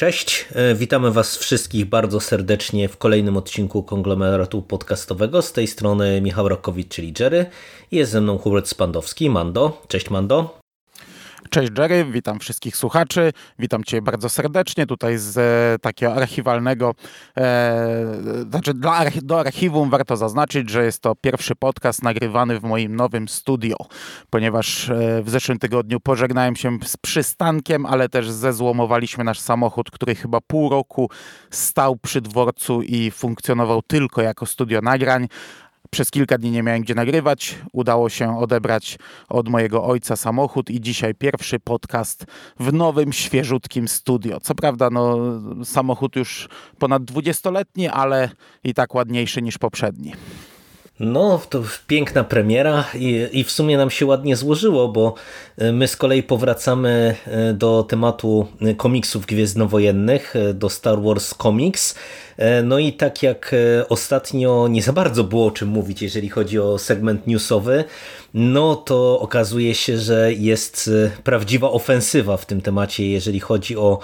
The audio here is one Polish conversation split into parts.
Cześć, e, witamy Was wszystkich bardzo serdecznie w kolejnym odcinku konglomeratu podcastowego. Z tej strony Michał Rokowicz, czyli Jerry. Jest ze mną Hubert Spandowski, Mando. Cześć Mando. Cześć Jerry, witam wszystkich słuchaczy, witam Cię bardzo serdecznie tutaj z e, takiego archiwalnego, e, znaczy dla, do archiwum warto zaznaczyć, że jest to pierwszy podcast nagrywany w moim nowym studio, ponieważ e, w zeszłym tygodniu pożegnałem się z przystankiem, ale też zezłomowaliśmy nasz samochód, który chyba pół roku stał przy dworcu i funkcjonował tylko jako studio nagrań, przez kilka dni nie miałem gdzie nagrywać. Udało się odebrać od mojego ojca samochód i dzisiaj pierwszy podcast w nowym, świeżutkim studio. Co prawda, no, samochód już ponad 20-letni, ale i tak ładniejszy niż poprzedni. No, to piękna premiera i, i, w sumie nam się ładnie złożyło, bo e, my z kolei powracamy e, do tematu komiksów gwiezdnowojennych, e, do Star Wars Comics. No i tak jak ostatnio nie za bardzo było o czym mówić, jeżeli chodzi o segment newsowy, no to okazuje się, że jest e, prawdziwa ofensywa w tym temacie, jeżeli chodzi o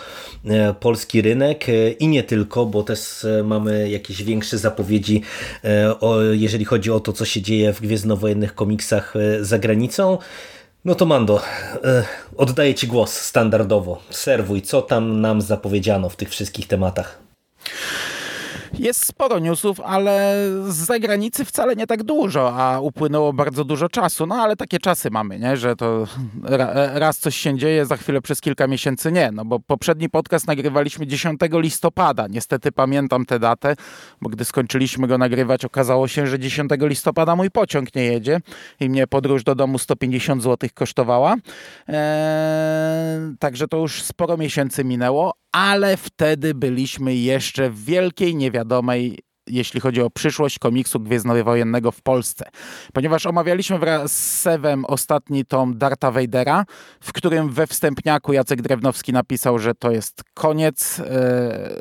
e, polski rynek e, i nie tylko, bo też mamy jakieś większe zapowiedzi, jeżeli chodzi o to, co się dzieje w gwiezdnowojennych komiksach za granicą. No to Mando, oddaję Ci głos standardowo. Serwuj, co tam nam zapowiedziano w tych wszystkich tematach? Jest sporo newsów, ale z zagranicy wcale nie tak dużo, a upłynęło bardzo dużo czasu. No ale takie czasy mamy, nie? że to raz coś się dzieje, za chwilę przez kilka miesięcy nie. No bo poprzedni podcast nagrywaliśmy 10 listopada. Niestety pamiętam tę datę, bo gdy skończyliśmy go nagrywać, okazało się, że 10 listopada mój pociąg nie jedzie i mnie podróż do domu 150 zł kosztowała. Eee, także to już sporo miesięcy minęło, ale wtedy byliśmy jeszcze w wielkiej niewiadomej jeśli chodzi o przyszłość komiksu Gwiezdnowojennego w Polsce. Ponieważ omawialiśmy wraz z Sewem ostatni tom Darta Vadera, w którym we wstępniaku Jacek Drewnowski napisał, że to jest koniec e,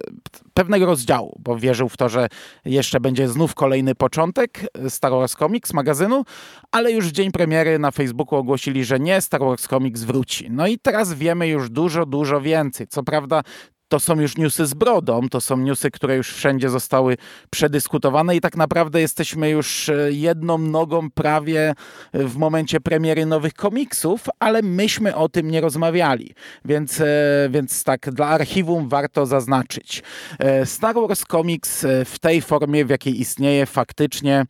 pewnego rozdziału, bo wierzył w to, że jeszcze będzie znów kolejny początek Star Wars Comics magazynu, ale już w dzień premiery na Facebooku ogłosili, że nie, Star Wars Comics wróci. No i teraz wiemy już dużo, dużo więcej. Co prawda to są już newsy z brodą, to są newsy, które już wszędzie zostały przedyskutowane i tak naprawdę jesteśmy już e, jedną nogą prawie w momencie premiery nowych komiksów, ale myśmy o tym nie rozmawiali, więc, e, więc tak dla archiwum warto zaznaczyć. E, Star Wars Comics w tej formie, w jakiej istnieje, faktycznie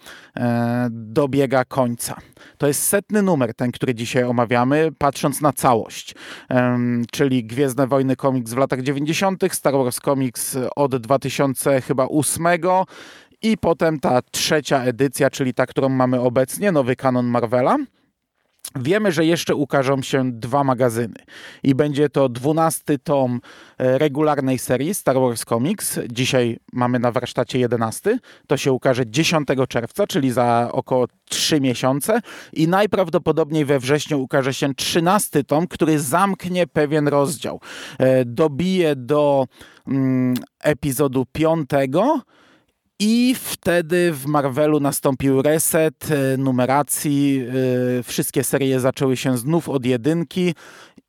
dobiega końca. To jest setny numer, ten, który dzisiaj omawiamy, patrząc na całość, czyli Gwiezdne Wojny Komiks w latach 90., Star Wars Comics od 2008 i potem ta trzecia edycja, czyli ta, którą mamy obecnie, nowy kanon Marvela. Wiemy, że jeszcze ukażą się dwa magazyny i będzie to dwunasty tom e, regularnej serii Star Wars Comics. Dzisiaj mamy na warsztacie 11. To się ukaże 10 czerwca, czyli za około 3 miesiące i najprawdopodobniej we wrześniu ukaże się 13 tom, który zamknie pewien rozdział. E, dobije do mm, epizodu 5 i wtedy w Marvelu nastąpił reset e, numeracji. E, wszystkie serie zaczęły się znów od jedynki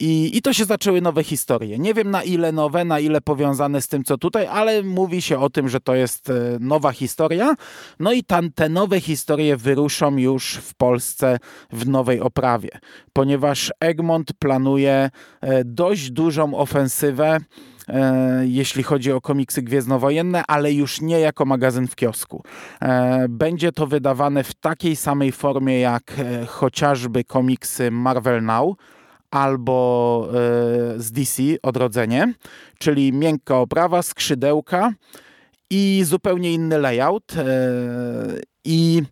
i, i to się zaczęły nowe historie. Nie wiem na ile nowe, na ile powiązane z tym, co tutaj, ale mówi się o tym, że to jest e, nowa historia. No i tam, te nowe historie wyruszą już w Polsce w nowej oprawie, ponieważ Egmont planuje dość dużą ofensywę jeśli chodzi o komiksy gwiezdnowojenne, ale już nie jako magazyn w kiosku. E, będzie to wydawane w takiej samej formie jak e, chociażby komiksy Marvel Now, albo z DC Odrodzenie, czyli miękka oprawa, skrzydełka i zupełnie inny layout. I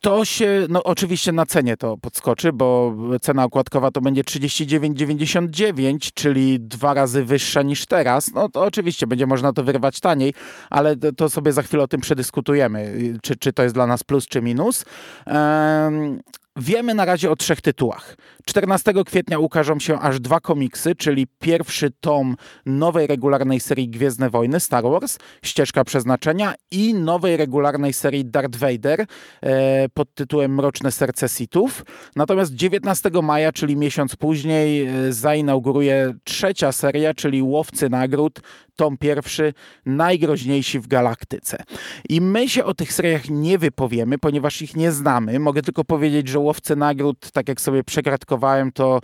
to się, no oczywiście na cenie to podskoczy, bo cena okładkowa to będzie 39,99, czyli dwa razy wyższa niż teraz. No to oczywiście będzie można to wyrwać taniej, ale to sobie za chwilę o tym przedyskutujemy, czy, czy to jest dla nas plus czy minus. Um, Wiemy na razie o trzech tytułach. 14 kwietnia ukażą się aż dwa komiksy, czyli pierwszy tom nowej regularnej serii Gwiezdne Wojny Star Wars, Ścieżka Przeznaczenia i nowej regularnej serii Darth Vader e, pod tytułem Mroczne Serce Sithów. Natomiast 19 maja, czyli miesiąc później, e, zainauguruje trzecia seria, czyli Łowcy Nagród, tom pierwszy, Najgroźniejsi w Galaktyce. I my się o tych seriach nie wypowiemy, ponieważ ich nie znamy. Mogę tylko powiedzieć, że Łowcy Nagród, tak jak sobie przekratkowałem, to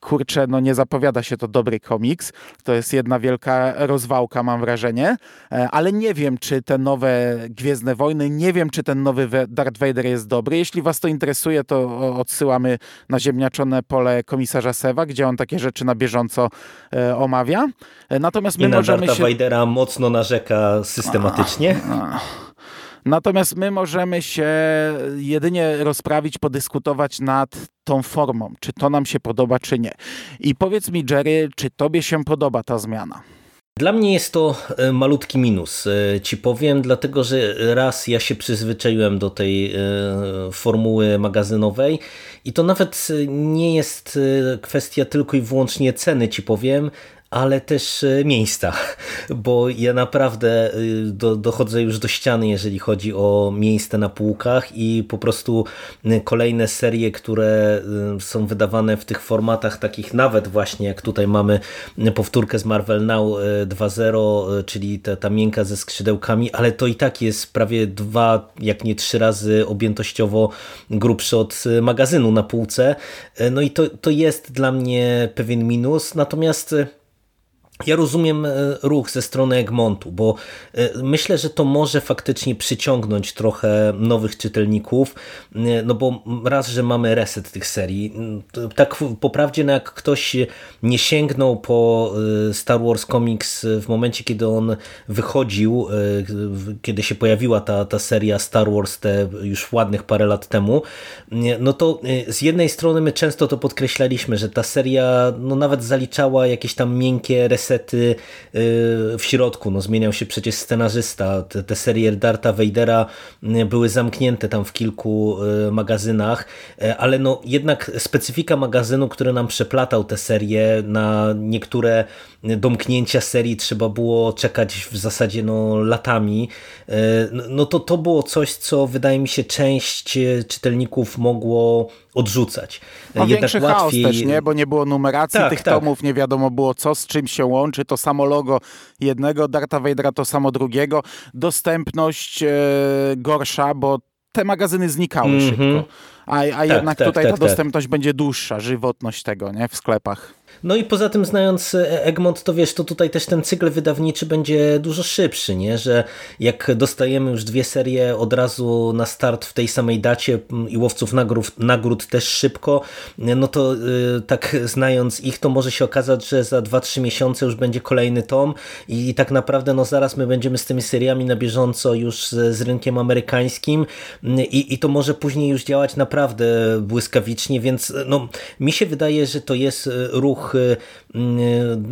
kurczę, no nie zapowiada się to dobry komiks. To jest jedna wielka rozwałka, mam wrażenie. E, ale nie wiem, czy te nowe Gwiezdne Wojny, nie wiem, czy ten nowy Darth Vader jest dobry. Jeśli was to interesuje, to odsyłamy na ziemniaczone pole komisarza Sewa, gdzie on takie rzeczy na bieżąco e, omawia. E, natomiast my I na możemy Darta się... Vadera mocno narzeka systematycznie. A, a. Natomiast my możemy się jedynie rozprawić, podyskutować nad tą formą, czy to nam się podoba, czy nie. I powiedz mi, Jerry, czy tobie się podoba ta zmiana? Dla mnie jest to e, malutki minus, e, ci powiem, dlatego że raz ja się przyzwyczaiłem do tej e, formuły magazynowej i to nawet nie jest kwestia tylko i wyłącznie ceny, ci powiem, ale też e, miejsca, bo ja naprawdę y, do, dochodzę już do ściany, jeżeli chodzi o miejsce na półkach i po prostu y, kolejne serie, które y, są wydawane w tych formatach takich nawet właśnie jak tutaj mamy powtórkę z Marvel Now 2.0, czyli ta, ta miękka ze skrzydełkami, ale to i tak jest prawie dwa, jak nie trzy razy objętościowo grubszy od magazynu na półce. No i to, to jest dla mnie pewien minus, natomiast ja rozumiem e, ruch ze strony Egmontu, bo e, myślę, że to może faktycznie przyciągnąć trochę nowych czytelników, e, no bo raz, że mamy reset tych serii, tak poprawdzie no jak ktoś nie sięgnął po Star Wars Comics w momencie, kiedy on wychodził, kiedy się pojawiła ta, ta seria Star Wars te już ładnych parę lat temu, no to z jednej strony my często to podkreślaliśmy, że ta seria no nawet zaliczała jakieś tam miękkie resety resety y, w środku. No, zmieniał się przecież scenarzysta. Te, te serie Darta Vadera y, były zamknięte tam w kilku y, magazynach, ale no jednak specyfika magazynu, który nam przeplatał te serie na niektóre domknięcia serii trzeba było czekać w zasadzie no, latami, no to to było coś, co wydaje mi się część czytelników mogło odrzucać. Ma Jednak większy łatwiej... chaos też, nie? Bo nie było numeracji tak, tych tak. tomów, nie wiadomo było co, z czym się łączy, to samo logo jednego Darta Vadera, to samo drugiego. Dostępność e, gorsza, bo te magazyny znikały mm -hmm. szybko. A, a tak, jednak tak, tutaj ta tak, tak. dostępność będzie dłuższa, żywotność tego, nie? W sklepach. No i poza tym znając e, Egmont, to wiesz, to tutaj też ten cykl wydawniczy będzie dużo szybszy, nie? Że jak dostajemy już dwie serie od razu na start w tej samej dacie i łowców nagród, nagród też szybko, no to yy, tak znając ich, to może się okazać, że za 2-3 miesiące już będzie kolejny tom i, i, tak naprawdę no zaraz my będziemy z tymi seriami na bieżąco już z, z rynkiem amerykańskim i, i to może później już działać naprawdę błyskawicznie, więc no mi się wydaje, że to jest ruch Y,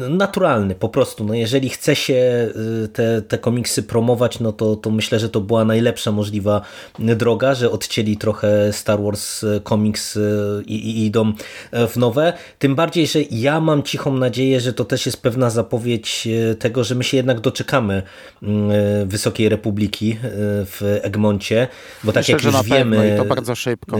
naturalny po prostu. No jeżeli chce się y, te, te komiksy promować, no to, to myślę, że to była najlepsza możliwa droga, że odcięli trochę Star Wars Comics y, i, i idą w nowe. Tym bardziej, że ja mam cichą nadzieję, że to też jest pewna zapowiedź tego, że my się jednak doczekamy Wysokiej Republiki w Egmoncie, bo tak Myślę, jak już wiemy... i to bardzo szybko.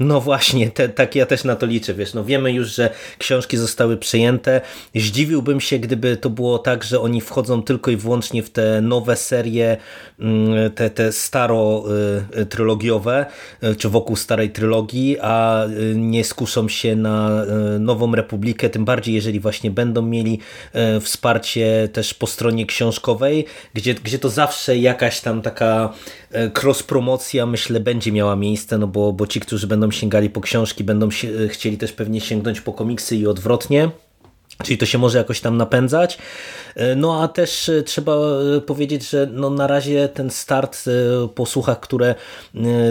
No właśnie, te, tak ja też na to liczę, wiesz, no wiemy już, że książki zostały przejęte. Zdziwiłbym się, gdyby to było tak, że oni wchodzą tylko i wyłącznie w te nowe serie, mm, te, te staro y, trylogiowe, y, czy wokół starej trylogii, a y, nie skuszą się na Nową Republikę, tym bardziej jeżeli właśnie będą mieli wsparcie też po stronie książkowej, gdzie, gdzie to zawsze jakaś tam taka cross-promocja, myślę, będzie miała miejsce, no bo, bo ci, którzy będą sięgali po książki, będą chcieli też pewnie sięgnąć po komiksy i odwrotnie. Czyli to się może jakoś tam napędzać. E, no a też e, trzeba e, powiedzieć, że no na razie ten start po słuchach, które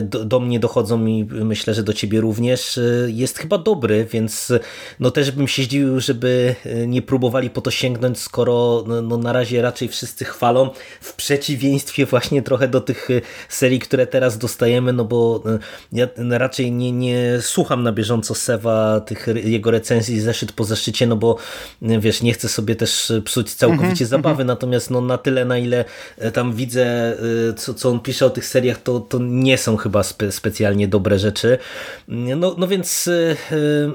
do, mnie dochodzą i myślę, że do ciebie również, jest chyba dobry, więc no też bym się zdziwił, żeby nie próbowali po to sięgnąć, skoro no, no na razie raczej wszyscy chwalą, w przeciwieństwie właśnie trochę do tych serii, które teraz dostajemy, no bo ja raczej nie, nie słucham na bieżąco Sewa, tych jego recenzji zeszyt po zeszycie, no bo wiesz, nie chcę sobie też psuć całkowicie mm -hmm, zabawy, mm -hmm. natomiast no, na tyle, na ile e, tam widzę, e, co, co on pisze o tych seriach, to, to nie są chyba spe, specjalnie dobre rzeczy. No, no więc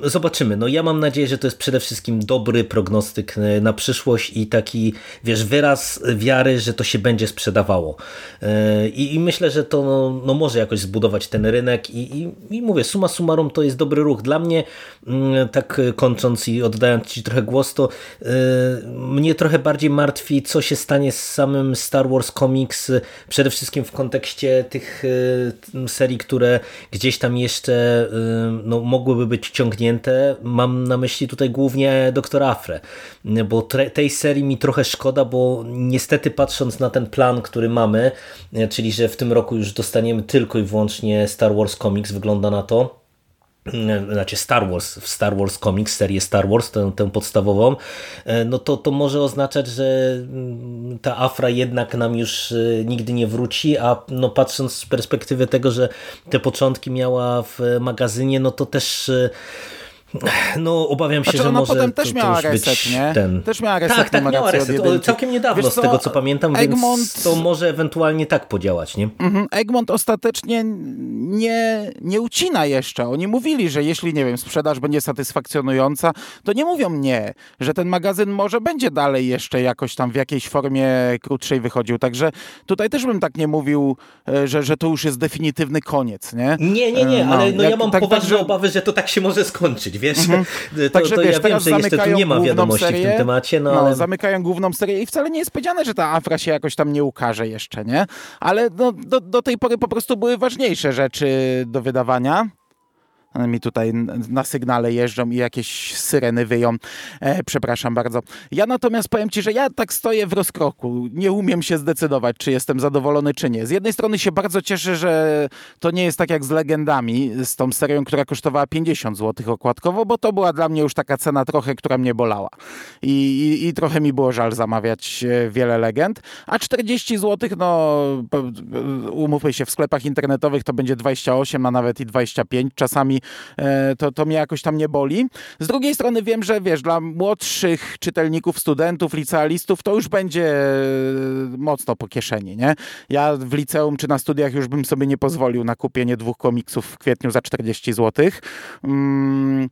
e, zobaczymy. No ja mam nadzieję, że to jest przede wszystkim dobry prognostyk na przyszłość i taki, wiesz, wyraz wiary, że to się będzie sprzedawało. I, i myślę, że to no, no, może jakoś zbudować ten rynek i, i, i mówię, suma summarum to jest dobry ruch. Dla mnie, mm, tak kończąc i oddając Ci trochę głos, to mnie trochę bardziej martwi, co się stanie z samym Star Wars Comics, przede wszystkim w kontekście tych y, serii, które gdzieś tam jeszcze y, no, mogłyby być ciągnięte. Mam na myśli tutaj głównie Doktor Afre, bo tej serii mi trochę szkoda, bo niestety patrząc na ten plan, który mamy, czyli że w tym roku już dostaniemy tylko i wyłącznie Star Wars Comics, wygląda na to, znaczy Star Wars, w Star Wars Comics, serię Star Wars, tę, tę podstawową, e, no to, to może oznaczać, że mm, ta Afra jednak nam już e, nigdy nie wróci, a no patrząc z perspektywy tego, że te początki miała w magazynie, no to też e, no, obawiam się, znaczy, że ona może potem też miała reset, nie? Ten... Też miała reset. Tak, tak, miała reset. O, całkiem niedawno, Wiesz, z tego co pamiętam, Egmont... więc to może ewentualnie tak podziałać, nie? Mhm. Egmont ostatecznie nie, nie ucina jeszcze. Oni mówili, że jeśli, nie wiem, sprzedaż będzie satysfakcjonująca, to nie mówią nie, że ten magazyn może będzie dalej jeszcze jakoś tam w jakiejś formie krótszej wychodził. Także tutaj też bym tak nie mówił, e, że, że to już jest definitywny koniec, nie? Nie, nie, nie, no, ale no, jak, ja mam tak, poważne tak, że... obawy, że to tak się może skończyć, wiesz? Mhm. To, Także to wiesz, ja wiem, że jeszcze tu nie ma wiadomości serię, w tym temacie, no, no ale... Zamykają główną serię i wcale nie jest powiedziane, że ta Afra się jakoś tam nie ukaże jeszcze, nie? Ale no, do, do tej pory po prostu były ważniejsze rzeczy do wydawania mi tutaj na sygnale jeżdżą i jakieś syreny wyją. E, przepraszam bardzo. Ja natomiast powiem Ci, że ja tak stoję w rozkroku. Nie umiem się zdecydować, czy jestem zadowolony, czy nie. Z jednej strony się bardzo cieszę, że to nie jest tak jak z Legendami, z tą serią, która kosztowała 50 zł okładkowo, bo to była dla mnie już taka cena trochę, która mnie bolała. I, i, i trochę mi było żal zamawiać e, wiele legend. A 40 zł, no umówmy się, w sklepach internetowych to będzie 28, a nawet i 25. Czasami E, to, to mnie jakoś tam nie boli. Z drugiej strony wiem, że wiesz, dla młodszych czytelników, studentów, licealistów to już będzie e, mocno po kieszeni, nie? Ja w liceum czy na studiach już bym sobie nie pozwolił na kupienie dwóch komiksów w kwietniu za 40 zł. Mm.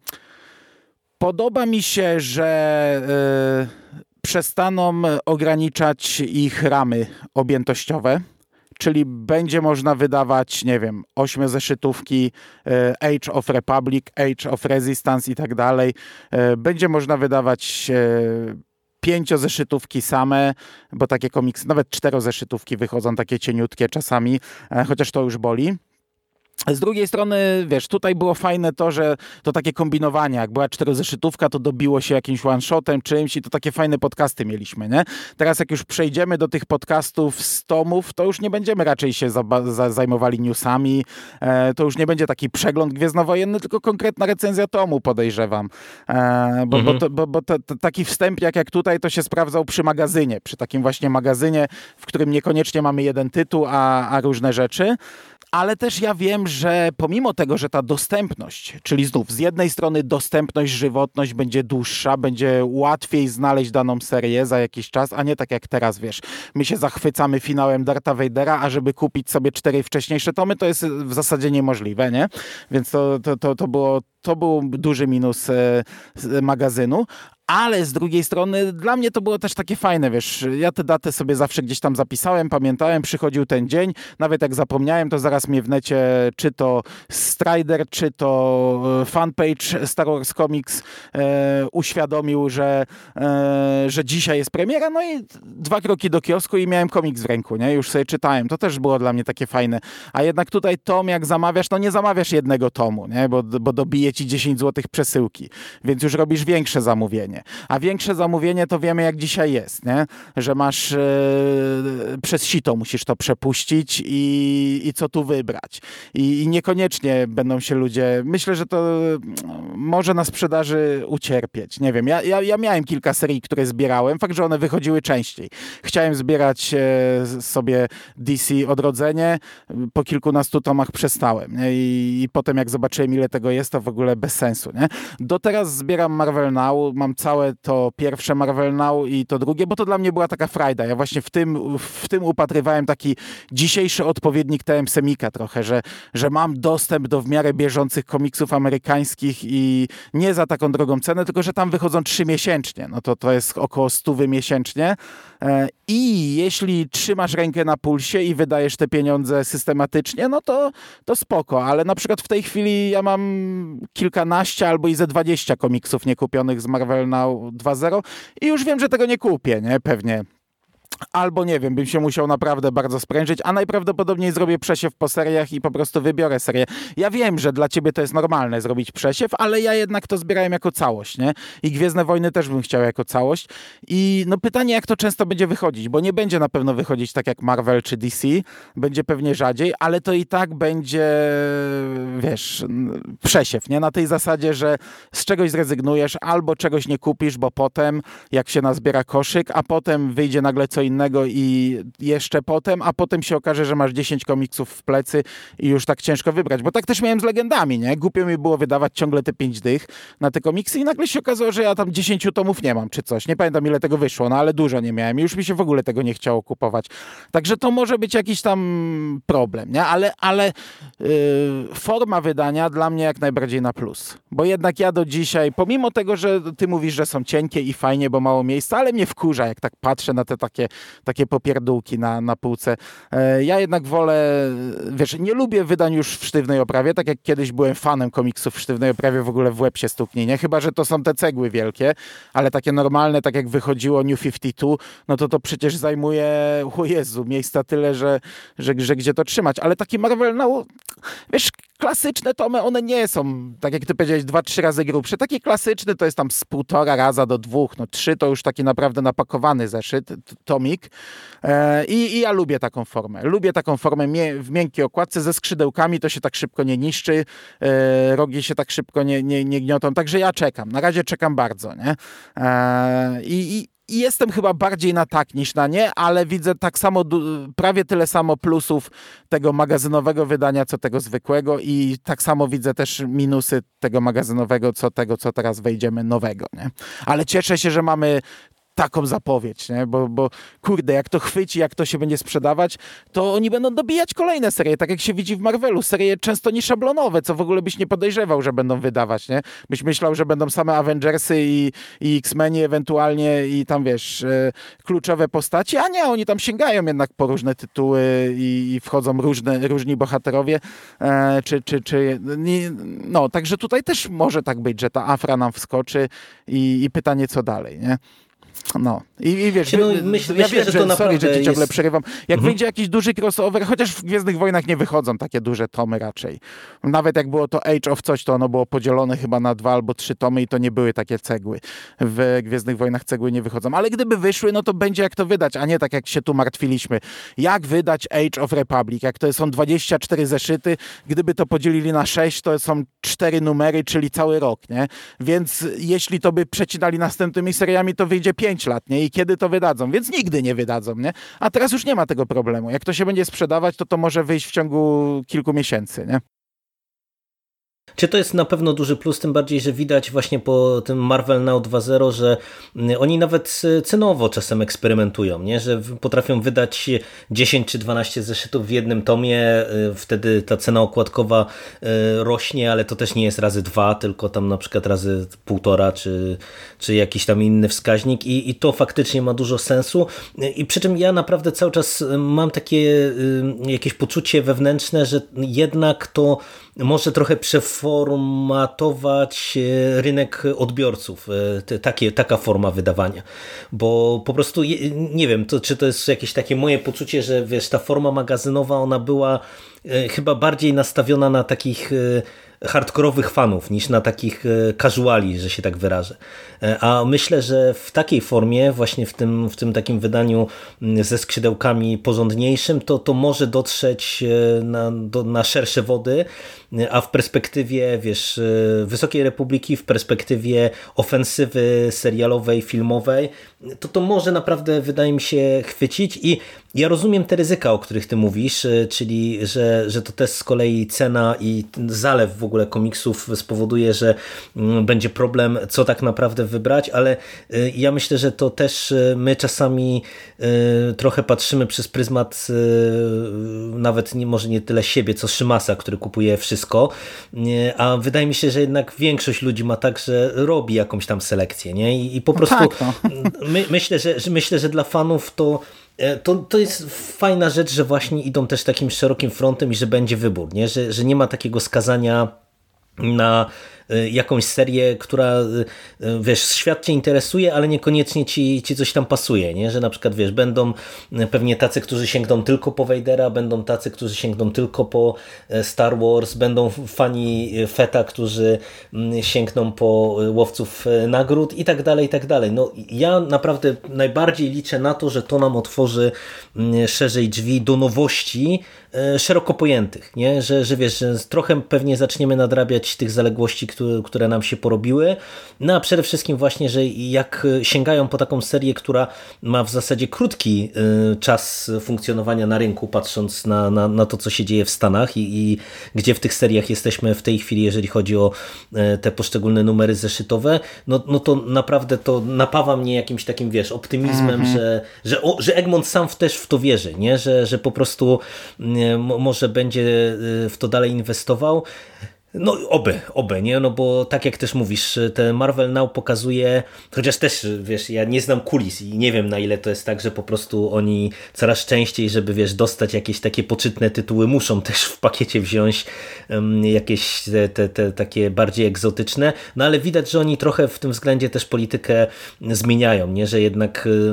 Podoba mi się, że y, przestaną ograniczać ich ramy objętościowe czyli będzie można wydawać, nie wiem, ośmiozeszytówki e, Age of Republic, Age of Resistance i tak dalej. E, będzie można wydawać e, pięciozeszytówki same, bo takie komiksy, nawet czterozeszytówki wychodzą takie cieniutkie czasami, chociaż to już boli. Z drugiej strony, wiesz, tutaj było fajne to, że to takie kombinowanie, jak była czterozeszytówka, to dobiło się jakimś one-shotem, czymś i to takie fajne podcasty mieliśmy, nie? Teraz jak już przejdziemy do tych podcastów z tomów, to już nie będziemy raczej się za, za, zajmowali newsami, e, to już nie będzie taki przegląd gwiezdnowojenny, tylko konkretna recenzja tomu, podejrzewam. E, bo, mhm. bo, to, bo, bo to, to taki wstęp jak, jak tutaj, to się sprawdzał przy magazynie, przy takim właśnie magazynie, w którym niekoniecznie mamy jeden tytuł, a, a różne rzeczy ale też ja wiem, że pomimo tego, że ta dostępność, czyli znów z jednej strony dostępność, żywotność będzie dłuższa, będzie łatwiej znaleźć daną serię za jakiś czas, a nie tak jak teraz, wiesz, my się zachwycamy finałem Darta Vadera, a żeby kupić sobie cztery wcześniejsze tomy, to jest w zasadzie niemożliwe, nie? Więc to, to, to, to było to był duży minus e, magazynu, ale z drugiej strony dla mnie to było też takie fajne, wiesz, ja te daty sobie zawsze gdzieś tam zapisałem, pamiętałem, przychodził ten dzień, nawet jak zapomniałem, to zaraz mnie w necie czy to Strider, czy to e, fanpage Star Wars Comics e, uświadomił, że, e, że dzisiaj jest premiera, no i dwa kroki do kiosku i miałem komiks w ręku, nie, już sobie czytałem, to też było dla mnie takie fajne, a jednak tutaj tom, jak zamawiasz, no nie zamawiasz jednego tomu, nie, bo, bo dobije wbije ci 10 zł przesyłki, więc już robisz większe zamówienie. A większe zamówienie to wiemy jak dzisiaj jest, nie? że masz e, przez sito musisz to przepuścić i, i co tu wybrać. I, I niekoniecznie będą się ludzie, myślę, że to może na sprzedaży ucierpieć. Nie wiem, ja, ja, ja miałem kilka serii, które zbierałem, fakt, że one wychodziły częściej. Chciałem zbierać e, sobie DC Odrodzenie, po kilkunastu tomach przestałem. Nie? I, I, potem jak zobaczyłem ile tego jest, to w ogóle bez sensu. Nie? Do teraz zbieram Marvel Now, mam całe to pierwsze Marvel Now i to drugie, bo to dla mnie była taka frajda. Ja właśnie w tym, w tym upatrywałem taki dzisiejszy odpowiednik TM Semika trochę, że, że mam dostęp do w miarę bieżących komiksów amerykańskich i nie za taką drogą cenę, tylko że tam wychodzą trzy miesięcznie. No to to jest około stówy miesięcznie. E, I jeśli trzymasz rękę na pulsie i wydajesz te pieniądze systematycznie, no to, to spoko. Ale na przykład w tej chwili ja mam kilkanaście albo i ze dwadzieścia komiksów niekupionych z Marvel Now 2.0 i już wiem, że tego nie kupię, nie? Pewnie Albo nie wiem, bym się musiał naprawdę bardzo sprężyć, a najprawdopodobniej zrobię przesiew po seriach i po prostu wybiorę serię. Ja wiem, że dla ciebie to jest normalne zrobić przesiew, ale ja jednak to zbierałem jako całość, nie? I Gwiezdne Wojny też bym chciał jako całość. I no pytanie, jak to często będzie wychodzić, bo nie będzie na pewno wychodzić tak jak Marvel czy DC, będzie pewnie rzadziej, ale to i tak będzie, wiesz, przesiew, nie? Na tej zasadzie, że z czegoś zrezygnujesz albo czegoś nie kupisz, bo potem, jak się nazbiera koszyk, a potem wyjdzie nagle co innego i jeszcze potem, a potem się okaże, że masz 10 komiksów w plecy i już tak ciężko wybrać. Bo tak też miałem z legendami, nie? Głupio mi było wydawać ciągle te 5 dych na te komiksy i nagle się okazało, że ja tam 10 tomów nie mam czy coś. Nie pamiętam ile tego wyszło, no ale dużo nie miałem i już mi się w ogóle tego nie chciało kupować. Także to może być jakiś tam problem, nie? Ale, ale yy, forma wydania dla mnie jak najbardziej na plus. Bo jednak ja do dzisiaj, pomimo tego, że ty mówisz, że są cienkie i fajnie, bo mało miejsca, ale mnie wkurza, jak tak patrzę na te takie takie popierdółki na, na półce. E, ja jednak wolę, wiesz, nie lubię wydań już w sztywnej oprawie, tak jak kiedyś byłem fanem komiksów w sztywnej oprawie, w ogóle w łeb się stuknie, nie? Chyba, że to są te cegły wielkie, ale takie normalne, tak jak wychodziło New 52, no to to przecież zajmuje, o Jezu, miejsca tyle, że, że, że gdzie to trzymać. Ale taki Marvel, no, wiesz, klasyczne tomy, one nie są, tak jak ty powiedziałeś, dwa, trzy razy grubsze. Taki klasyczny to jest tam z półtora raza do dwóch, no trzy to już taki naprawdę napakowany zeszyt, tomik. E, I, I, ja lubię taką formę. Lubię taką formę w miękkiej okładce ze skrzydełkami, to się tak szybko nie niszczy, e, rogi się tak szybko nie, nie, nie gniotą, także ja czekam. Na razie czekam bardzo, nie? E, I, i jestem chyba bardziej na tak niż na nie, ale widzę tak samo, prawie tyle samo plusów tego magazynowego wydania, co tego zwykłego i tak samo widzę też minusy tego magazynowego, co tego, co teraz wejdziemy nowego. Nie? Ale cieszę się, że mamy taką zapowiedź, nie? Bo, bo kurde, jak to chwyci, jak to się będzie sprzedawać, to oni będą dobijać kolejne serie, tak jak się widzi w Marvelu, serie często nieszablonowe, co w ogóle byś nie podejrzewał, że będą wydawać, nie? Byś myślał, że będą same Avengersy i, i X-Meni ewentualnie i tam, wiesz, e, kluczowe postaci, a nie, oni tam sięgają jednak po różne tytuły i, i wchodzą różne, różni bohaterowie, e, czy, czy, czy, no, także tutaj też może tak być, że ta Afra nam wskoczy i, i pytanie, co dalej, nie? No. I, i wiesz, no, myśl, ja wiem, że, to sorry, że ci ciągle jest... przerywam. Jak mhm. wyjdzie jakiś duży crossover, chociaż w Gwiezdnych Wojnach nie wychodzą takie duże tomy raczej. Nawet jak było to Age of coś, to ono było podzielone chyba na dwa albo trzy tomy i to nie były takie cegły. W Gwiezdnych Wojnach cegły nie wychodzą. Ale gdyby wyszły, no to będzie jak to wydać, a nie tak jak się tu martwiliśmy. Jak wydać Age of Republic? Jak to są 24 zeszyty, gdyby to podzielili na 6, to są cztery numery, czyli cały rok, nie? Więc jeśli to by przecinali następnymi seriami, to wyjdzie 5 5 lat, nie? I kiedy to wydadzą, więc nigdy nie wydadzą, nie? A teraz już nie ma tego problemu. Jak to się będzie sprzedawać, to to może wyjść w ciągu kilku miesięcy, nie? Czy to jest na pewno duży plus, tym bardziej, że widać właśnie po tym Marvel Now 2.0, że mm, oni nawet e, cenowo czasem eksperymentują, nie? że potrafią wydać 10 czy 12 zeszytów w jednym tomie, e, wtedy ta cena okładkowa e, rośnie, ale to też nie jest razy dwa, tylko tam na przykład razy półtora, czy, czy jakiś tam inny wskaźnik i, i to faktycznie ma dużo sensu i przy czym ja naprawdę cały czas mam takie jakieś poczucie wewnętrzne, że jednak to może trochę przeformatować e, rynek odbiorców, e, takie, taka forma wydawania, bo po prostu nie wiem, to, czy to jest jakieś takie moje poczucie, że wiesz, ta forma magazynowa, ona była chyba bardziej nastawiona na takich hardkorowych fanów niż na takich casuali, że się tak wyrażę. A myślę, że w takiej formie, właśnie w tym, w tym takim wydaniu ze skrzydełkami porządniejszym, to, to może dotrzeć na, do, na szersze wody, a w perspektywie, wiesz, Wysokiej Republiki, w perspektywie ofensywy serialowej, filmowej, to to może naprawdę, wydaje mi się, chwycić i ja rozumiem te ryzyka, o których ty mówisz, e, czyli że, że to też z kolei cena i zalew w ogóle komiksów spowoduje, że mm, będzie problem, co tak naprawdę wybrać, ale e, ja myślę, że to też e, my czasami trochę patrzymy przez pryzmat nawet nie, może nie tyle siebie, co Szymasa, który kupuje wszystko, a wydaje mi się, że jednak większość ludzi ma tak, że robi jakąś tam selekcję, nie? I, i po no prostu tak, no. my, myślę, że, że myślę, że dla fanów to to, to jest fajna rzecz, że właśnie idą też takim szerokim frontem i że będzie wybór, nie? Że, że nie ma takiego skazania na jakąś serię, która y, y, wiesz, świat cię interesuje, ale niekoniecznie ci, ci coś tam pasuje, nie? że na przykład wiesz, będą pewnie tacy, którzy sięgną tylko po Vadera, będą tacy, którzy sięgną tylko po Star Wars, będą fani Feta, którzy mm, sięgną po łowców nagród i tak dalej, i tak dalej. No, ja naprawdę najbardziej liczę na to, że to nam otworzy mm, szerzej drzwi do nowości szeroko pojętych, nie? Że, że wiesz, że trochę pewnie zaczniemy nadrabiać tych zaległości, które, które nam się porobiły. No a przede wszystkim właśnie, że jak sięgają po taką serię, która ma w zasadzie krótki y, czas funkcjonowania na rynku, patrząc na, na, na to, co się dzieje w Stanach i, i gdzie w tych seriach jesteśmy w tej chwili, jeżeli chodzi o y, te poszczególne numery zeszytowe, no, no to naprawdę to napawa mnie jakimś takim, wiesz, optymizmem, -hmm. że, że, o, że Egmont sam też w to wierzy, nie? Że, że po prostu może będzie w to dalej inwestował. No oby, oby, nie? No bo tak jak też mówisz, ten Marvel Now pokazuje, chociaż też, wiesz, ja nie znam kulis i nie wiem na ile to jest tak, że po prostu oni coraz częściej, żeby, wiesz, dostać jakieś takie poczytne tytuły, muszą też w pakiecie wziąć um, jakieś te, te, te, takie bardziej egzotyczne, no ale widać, że oni trochę w tym względzie też politykę zmieniają, nie? Że jednak y,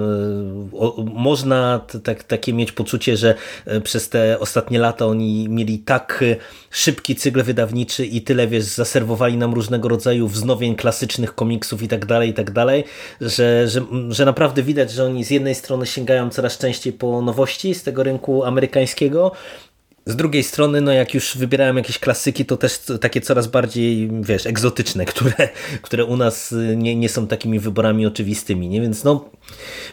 o, można tak, takie mieć poczucie, że e, przez te ostatnie lata oni mieli tak szybki cykl wydawniczy i tyle, wiesz, zaserwowali nam różnego rodzaju wznowień klasycznych komiksów i tak dalej, i tak dalej, że, że, że naprawdę widać, że oni z jednej strony sięgają coraz częściej po nowości z tego rynku amerykańskiego, z drugiej strony, no jak już wybierałem jakieś klasyki, to też takie coraz bardziej, wiesz, egzotyczne, które, które u nas nie, nie są takimi wyborami oczywistymi, nie? Więc no,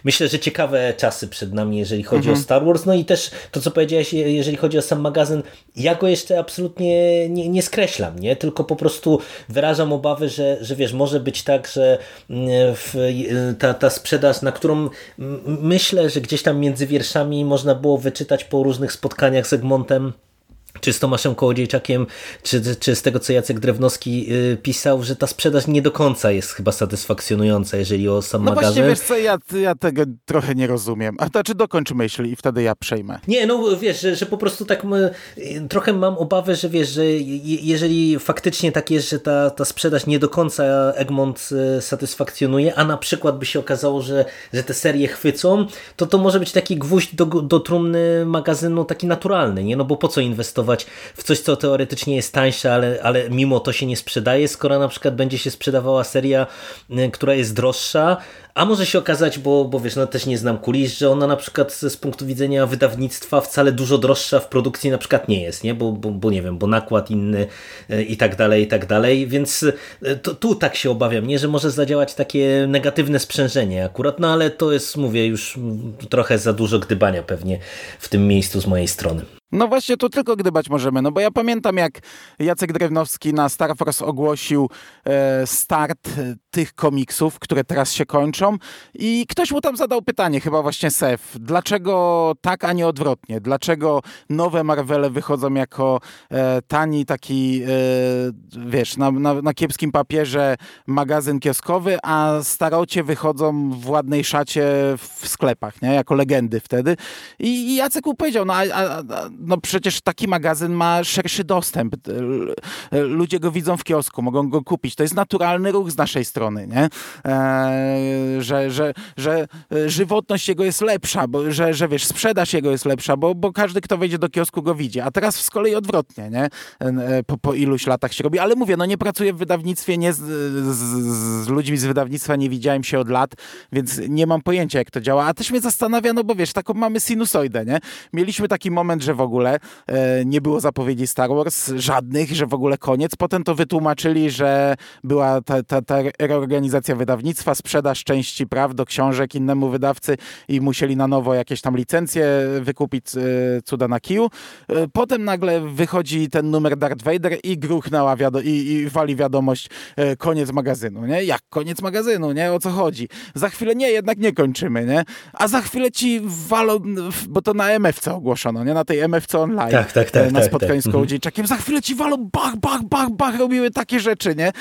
myślę, że ciekawe czasy przed nami, jeżeli chodzi mhm. o Star Wars. No i też to, co powiedziałeś, jeżeli chodzi o sam magazyn, ja go jeszcze absolutnie nie, nie skreślam, nie? Tylko po prostu wyrażam obawy, że, że wiesz, może być tak, że mm, ta, ta sprzedaż, na którą myślę, że gdzieś tam między wierszami można było wyczytać po różnych spotkaniach z Egmontem, um, czy z Tomaszem Kołodziejczakiem, czy, czy z tego, co Jacek Drewnowski y, pisał, że ta sprzedaż nie do końca jest chyba satysfakcjonująca, jeżeli o sam no magazyn. No właśnie, wiesz co, ja, ja tego trochę nie rozumiem. A to czy dokończ myśl i wtedy ja przejmę. Nie, no wiesz, że, że po prostu tak my, trochę mam obawę, że wiesz, że jeżeli faktycznie tak jest, że ta, ta sprzedaż nie do końca Egmont y, satysfakcjonuje, a na przykład by się okazało, że, że te serie chwycą, to to może być taki gwóźdź do, do trumny magazynu taki naturalny, nie? No bo po co inwestować w coś, co teoretycznie jest tańsze, ale, ale mimo to się nie sprzedaje, skoro na przykład będzie się sprzedawała seria, y, która jest droższa, a może się okazać, bo, bo wiesz, no też nie znam kulis, że ona na przykład z punktu widzenia wydawnictwa wcale dużo droższa w produkcji na przykład nie jest, nie? Bo, bo, bo nie wiem, bo nakład inny y, i tak dalej, i tak dalej, więc y, to, tu tak się obawiam, nie? Że może zadziałać takie negatywne sprzężenie akurat, no ale to jest, mówię, już trochę za dużo gdybania pewnie w tym miejscu z mojej strony. No właśnie, to tylko gdybać możemy, no bo ja pamiętam jak Jacek Drewnowski na Star Force ogłosił e, start e, tych komiksów, które teraz się kończą i ktoś mu tam zadał pytanie, chyba właśnie Sef, dlaczego tak, a nie odwrotnie? Dlaczego nowe Marvele wychodzą jako e, tani taki, e, wiesz, na, na, na, kiepskim papierze magazyn kioskowy, a starocie wychodzą w ładnej szacie w sklepach, nie? Jako legendy wtedy. I, i Jacek mu powiedział, no a, a, no przecież taki magazyn ma szerszy dostęp. Ludzie go widzą w kiosku, mogą go kupić. To jest naturalny ruch z naszej strony, nie? że, że, że żywotność jego jest lepsza, bo, że, że wiesz, sprzedaż jego jest lepsza, bo, bo każdy, kto wejdzie do kiosku go widzi. A teraz z kolei odwrotnie, nie? Po, po iluś latach się robi. Ale mówię, no nie pracuję w wydawnictwie, nie z, z, z ludźmi z wydawnictwa nie widziałem się od lat, więc nie mam pojęcia, jak to działa. A też mnie zastanawia, no bo wiesz, taką mamy sinusoidę, nie? Mieliśmy taki moment, że w ogóle e, nie było zapowiedzi Star Wars, żadnych, że w ogóle koniec. Potem to wytłumaczyli, że była ta, ta, ta reorganizacja wydawnictwa, sprzedaż części praw do książek innemu wydawcy i musieli na nowo jakieś tam licencje wykupić e, cuda na kiju. E, potem nagle wychodzi ten numer Darth Vader i gruchnęła wiado i, i wali wiadomość koniec magazynu, nie? Jak koniec magazynu, nie? O co chodzi? Za chwilę nie, jednak nie kończymy, nie? A za chwilę ci walą, bo to na MFC ogłoszono, nie? Na tej MFC online. Tak, tak, tak. Na tak, spotkaniu tak. z Kołodziejczakiem. Za chwilę ci walą bach, bach, bach, bach, robiły takie rzeczy, nie?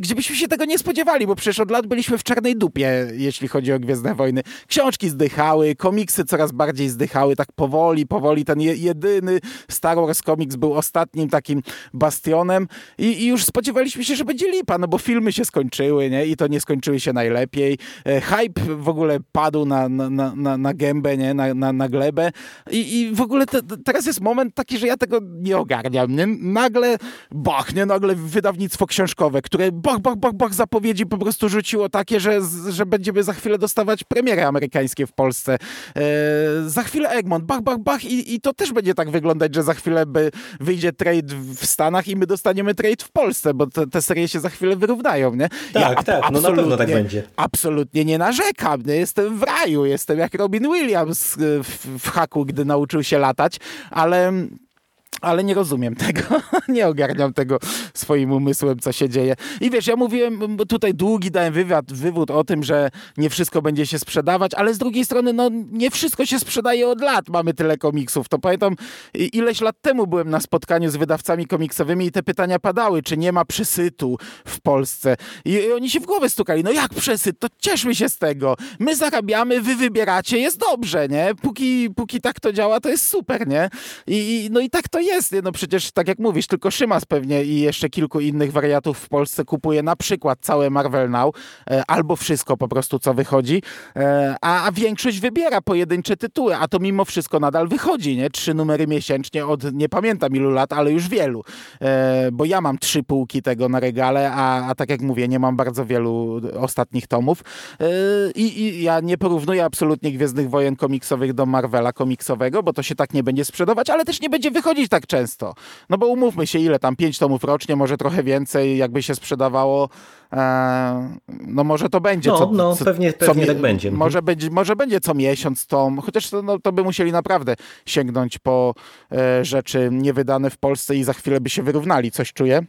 Gdzie byśmy się tego nie spodziewali, bo przecież od lat byliśmy w czarnej dupie, jeśli chodzi o Gwiezdne Wojny. Książki zdychały, komiksy coraz bardziej zdychały, tak powoli, powoli. Ten jedyny Star Wars komiks był ostatnim takim bastionem i, i już spodziewaliśmy się, że będzie lipa, no bo filmy się skończyły, nie? I to nie skończyły się najlepiej. E, hype w ogóle padł na, na, na, na gębę, nie? Na, na, na glebę. I, i w ogóle te, teraz jest moment taki, że ja tego nie ogarniam, nie? Nagle bach, nie? Nagle wydawnictwo książkowe, które bach, bach, bach, bach zapowiedzi po prostu rzuciło takie, że, że będziemy za chwilę dostawać premiery amerykańskie w Polsce. E, za chwilę Egmont, bach, bach, bach i, i to też będzie tak wyglądać, że za chwilę by wyjdzie trade w Stanach i my dostaniemy trade w Polsce, bo te, te serie się za chwilę wyrównają, nie? Tak, ja tak, no na pewno tak będzie. Absolutnie nie narzekam, nie? jestem w raju, jestem jak Robin Williams w, w haku, gdy nauczył się latać, ale ale nie rozumiem tego, nie ogarniam tego swoim umysłem, co się dzieje. I wiesz, ja mówiłem, tutaj długi dałem wywiad, wywód o tym, że nie wszystko będzie się sprzedawać, ale z drugiej strony, no nie wszystko się sprzedaje od lat, mamy tyle komiksów. To pamiętam, ileś lat temu byłem na spotkaniu z wydawcami komiksowymi i te pytania padały, czy nie ma przesytu w Polsce. I, i oni się w głowę stukali, no jak przesyt, to cieszmy się z tego. My zarabiamy, wy wybieracie, jest dobrze, nie? Póki, póki tak to działa, to jest super, nie? I, no i tak to jest, nie? no przecież tak jak mówisz, tylko Szymas pewnie i jeszcze kilku innych wariatów w Polsce kupuje na przykład całe Marvel Now e, albo wszystko po prostu, co wychodzi, e, a, a większość wybiera pojedyncze tytuły, a to mimo wszystko nadal wychodzi, nie? Trzy numery miesięcznie od nie pamiętam ilu lat, ale już wielu, e, bo ja mam trzy półki tego na regale, a, a tak jak mówię, nie mam bardzo wielu ostatnich tomów i, i ja nie porównuję absolutnie Gwiezdnych Wojen komiksowych do Marvela komiksowego, bo to się tak nie będzie sprzedawać, ale też nie będzie wychodzić tak często. No bo umówmy się, ile tam, pięć tomów rocznie, może trochę więcej, jakby się sprzedawało, e, no może to będzie. No, co, no co, pewnie, pewnie tak będzie. Mhm. Może, będzie. może będzie co miesiąc tom, chociaż to, no, to by musieli naprawdę sięgnąć po e, rzeczy niewydane w Polsce i za chwilę by się wyrównali, coś czuję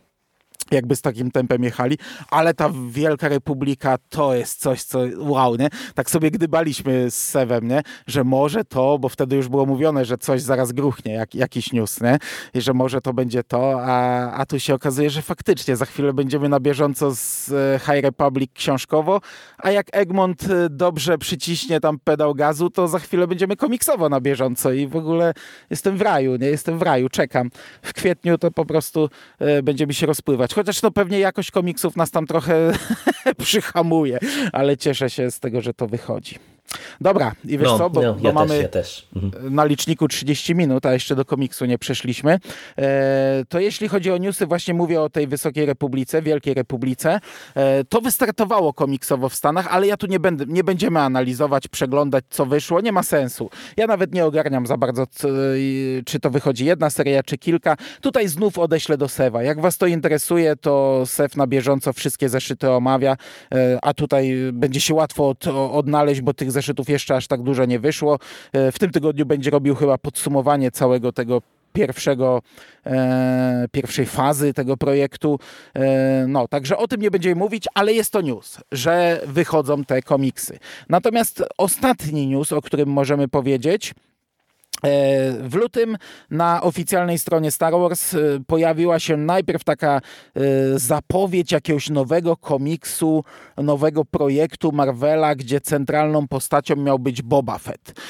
jakby z takim tempem jechali, ale ta Wielka Republika to jest coś, co wow, nie? Tak sobie gdybaliśmy z Sewem, nie? Że może to, bo wtedy już było mówione, że coś zaraz gruchnie, jak, jakiś news, nie? I że może to będzie to, a, a tu się okazuje, że faktycznie za chwilę będziemy na bieżąco z e, High Republic książkowo, a jak Egmont e, dobrze przyciśnie tam pedał gazu, to za chwilę będziemy komiksowo na bieżąco i w ogóle jestem w raju, nie? Jestem w raju, czekam. W kwietniu to po prostu e, będzie mi się rozpływać chociaż to pewnie jakość komiksów nas tam trochę przyhamuje, ale cieszę się z tego, że to wychodzi. Dobra, i wiesz no, co, bo, no, bo ja mamy też, ja też. Mhm. na liczniku 30 minut, a jeszcze do komiksu nie przeszliśmy, e, to jeśli chodzi o newsy, właśnie mówię o tej Wysokiej Republice, Wielkiej Republice, e, to wystartowało komiksowo w Stanach, ale ja tu nie, będę, nie będziemy analizować, przeglądać, co wyszło, nie ma sensu. Ja nawet nie ogarniam za bardzo, czy to wychodzi jedna seria, czy kilka. Tutaj znów odeślę do Sewa. Jak was to interesuje, to Sew na bieżąco wszystkie zeszyty omawia, e, a tutaj będzie się łatwo od, odnaleźć, bo tych zeszytów jeszcze aż tak dużo nie wyszło. E, w tym tygodniu będzie robił chyba podsumowanie całego tego pierwszego, e, pierwszej fazy tego projektu. E, no, także o tym nie będziemy mówić, ale jest to news, że wychodzą te komiksy. Natomiast ostatni news, o którym możemy powiedzieć, w lutym na oficjalnej stronie Star Wars pojawiła się najpierw taka zapowiedź jakiegoś nowego komiksu, nowego projektu Marvela, gdzie centralną postacią miał być Boba Fett.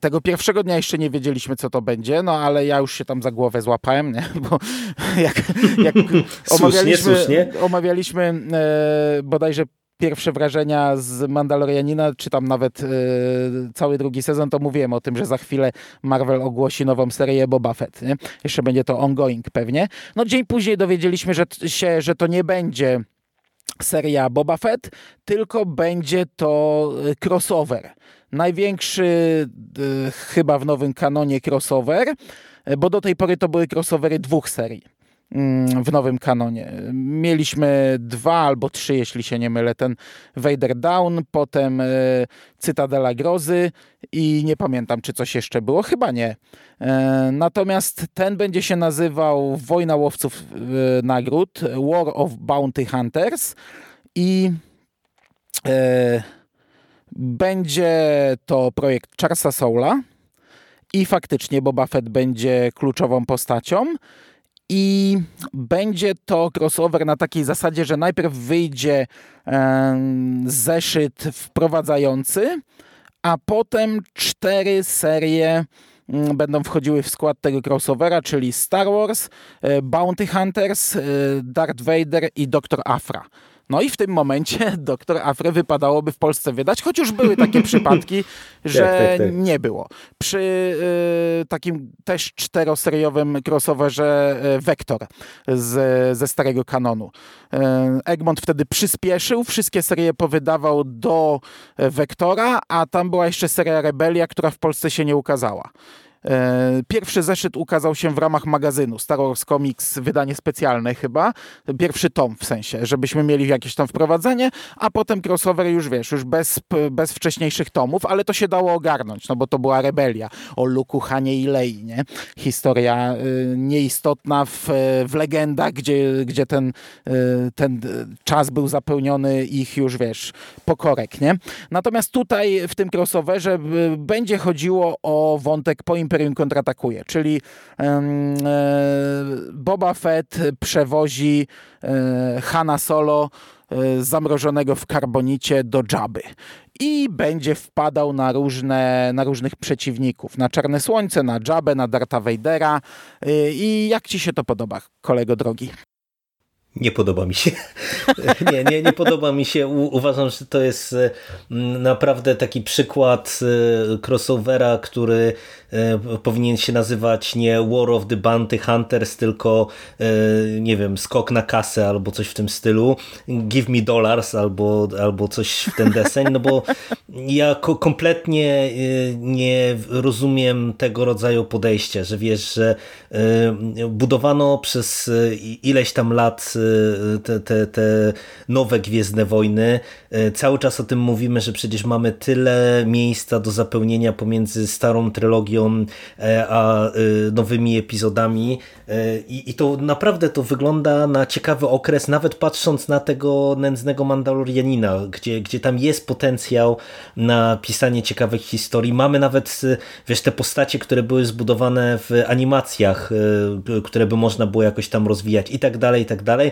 Tego pierwszego dnia jeszcze nie wiedzieliśmy, co to będzie, no ale ja już się tam za głowę złapałem, nie? bo jak, jak omawialiśmy, słusznie. omawialiśmy bodajże pierwsze wrażenia z Mandalorianina, czy tam nawet e, cały drugi sezon, to mówiłem o tym, że za chwilę Marvel ogłosi nową serię Boba Fett. Nie? Jeszcze będzie to ongoing pewnie. No dzień później dowiedzieliśmy że, się, że to nie będzie seria Boba Fett, tylko będzie to e, crossover. Największy e, chyba w nowym kanonie crossover, bo do tej pory to były crossovery dwóch serii. W nowym kanonie. Mieliśmy dwa albo trzy, jeśli się nie mylę, ten Vader Down, potem e, Cytadela Grozy i nie pamiętam, czy coś jeszcze było, chyba nie. E, natomiast ten będzie się nazywał Wojna Łowców e, Nagród, War of Bounty Hunters i będzie to projekt Charlesa Soula i faktycznie Boba Fett będzie kluczową postacią. I będzie to crossover na takiej zasadzie, że najpierw wyjdzie zeszyt wprowadzający, a potem cztery serie mm, będą wchodziły w skład tego crossovera, czyli Star Wars, e, Bounty Hunters, e, Darth Vader i Doktor Afra. No i w tym momencie doktor Afre wypadałoby w Polsce wydać, choć już były takie przypadki, że tak, tak, tak. nie było. Przy y, takim też czteroseriowym crossoverze y, Vector z, ze starego kanonu. Y, Egmont wtedy przyspieszył, wszystkie serie powydawał do Vectora, a tam była jeszcze seria Rebelia, która w Polsce się nie ukazała. E, pierwszy zeszyt ukazał się w ramach magazynu Star Wars Comics, wydanie specjalne chyba. Pierwszy tom w sensie, żebyśmy mieli jakieś tam wprowadzenie, a potem crossover już wiesz, już bez, bez wcześniejszych tomów, ale to się dało ogarnąć, no bo to była rebelia o Luku, Hanie i Lei, nie? Historia y, nieistotna w, w legendach, gdzie, gdzie ten, y, ten czas był zapełniony ich już, wiesz, pokorek, nie? Natomiast tutaj w tym crossoverze y, będzie chodziło o wątek po Imperium kontratakuje, czyli e, Boba Fett przewozi e, Hanna Solo e, zamrożonego w karbonicie do Jabby i będzie wpadał na, różne, na różnych przeciwników. Na Czarne Słońce, na Jabę, na Darta Vadera. I jak ci się to podoba, kolego drogi? Nie podoba mi się. nie, nie, nie podoba mi się. Uważam, że to jest naprawdę taki przykład crossovera, który E, powinien się nazywać nie War of the Bounty Hunters, tylko e, nie wiem, skok na kasę albo coś w tym stylu, give me dollars albo, albo coś w ten deseń, no bo ja kompletnie e, nie rozumiem tego rodzaju podejścia, że wiesz, że budowano przez ileś tam lat te, te, te nowe Gwiezdne Wojny, cały czas o tym mówimy, że przecież mamy tyle miejsca do zapełnienia pomiędzy starą trylogią E, a e, nowymi epizodami e, I, i to naprawdę to wygląda na ciekawy okres, nawet patrząc na tego nędznego Mandalorianina, gdzie, gdzie tam jest potencjał na pisanie ciekawych historii. Mamy nawet, wiesz, te postacie, które były zbudowane w animacjach, które by można było jakoś tam rozwijać i tak dalej, i tak dalej.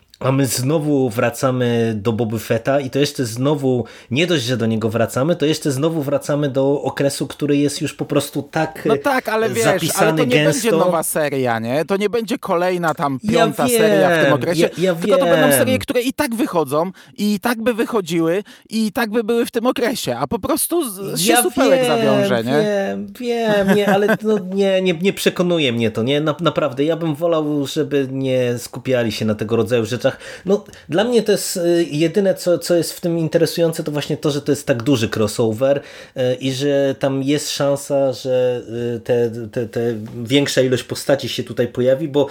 A my znowu wracamy do Boby Fetta i to jeszcze znowu, nie dość, że do niego wracamy, to jeszcze znowu wracamy do okresu, który jest już po prostu tak No tak, ale wiesz, ale to nie gęsto. będzie nowa seria, nie? To nie będzie kolejna tam piąta ja seria w tym okresie, ja, ja tylko to będą serie, które i tak wychodzą i tak by wychodziły i tak by były w tym okresie, a po prostu się ja supełek wiem, zawiąże, nie? Wiem, wiem, nie, ale no, nie, nie, nie przekonuje mnie to, nie? Na, naprawdę, ja bym wolał, żeby nie skupiali się na tego rodzaju rzeczach, no, dla mnie to jest y, jedyne, co, co jest w tym interesujące, to właśnie to, że to jest tak duży crossover y, i że tam jest szansa, że y, te, te, te większa ilość postaci się tutaj pojawi, bo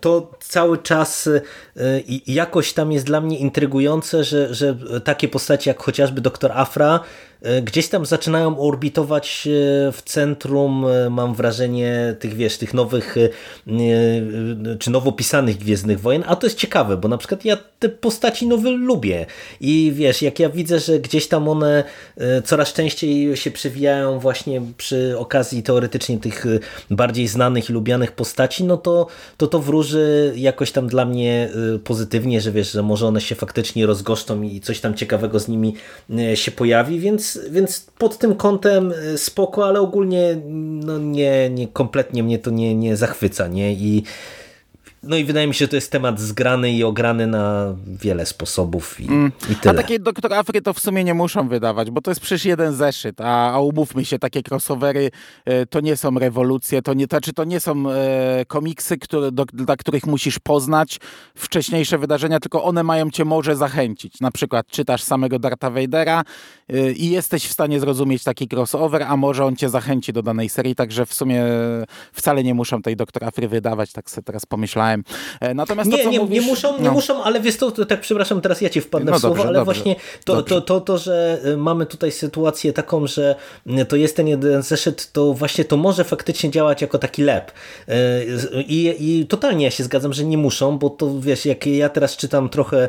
to cały czas jakoś tam jest dla mnie intrygujące, że, że takie postaci jak chociażby Doktor Afra gdzieś tam zaczynają orbitować w centrum, mam wrażenie, tych wiesz, tych nowych czy nowo pisanych Gwiezdnych Wojen, a to jest ciekawe, bo na przykład ja te postaci nowe lubię. I wiesz, jak ja widzę, że gdzieś tam one coraz częściej się przewijają właśnie przy okazji teoretycznie tych bardziej znanych i lubianych postaci, no to to, to wróży jakoś tam dla mnie pozytywnie, że wiesz, że może one się faktycznie rozgoszczą i coś tam ciekawego z nimi e, się pojawi, więc, więc pod tym kątem e, spoko, ale ogólnie no nie, nie kompletnie mnie to nie, nie zachwyca, nie? I no i wydaje mi się, że to jest temat zgrany i ograny na wiele sposobów i, mm. i tyle. A takie doktor Afry to w sumie nie muszą wydawać, bo to jest przecież jeden zeszyt, a, a umówmy się, takie crossovery e, to nie są rewolucje, to nie, to, czy to nie są e, komiksy, które, do, dla których musisz poznać wcześniejsze wydarzenia, tylko one mają cię może zachęcić. Na przykład czytasz samego Darta Vadera e, i jesteś w stanie zrozumieć taki crossover, a może on cię zachęci do danej serii, także w sumie wcale nie muszą tej doktor Afry wydawać, tak sobie teraz pomyślałem E, natomiast nie, to, nie, mówisz, nie muszą, nie no. muszą, ale wiesz to, tak przepraszam, teraz ja ci wpadnę no w słowo, dobrze, ale dobrze, właśnie to, to, to, to, że e, mamy tutaj sytuację taką, że e, to jest ten jeden zeszyt, to właśnie to może faktycznie działać jako taki lep. I, I totalnie ja się zgadzam, że nie muszą, bo to wiesz, jak ja teraz czytam trochę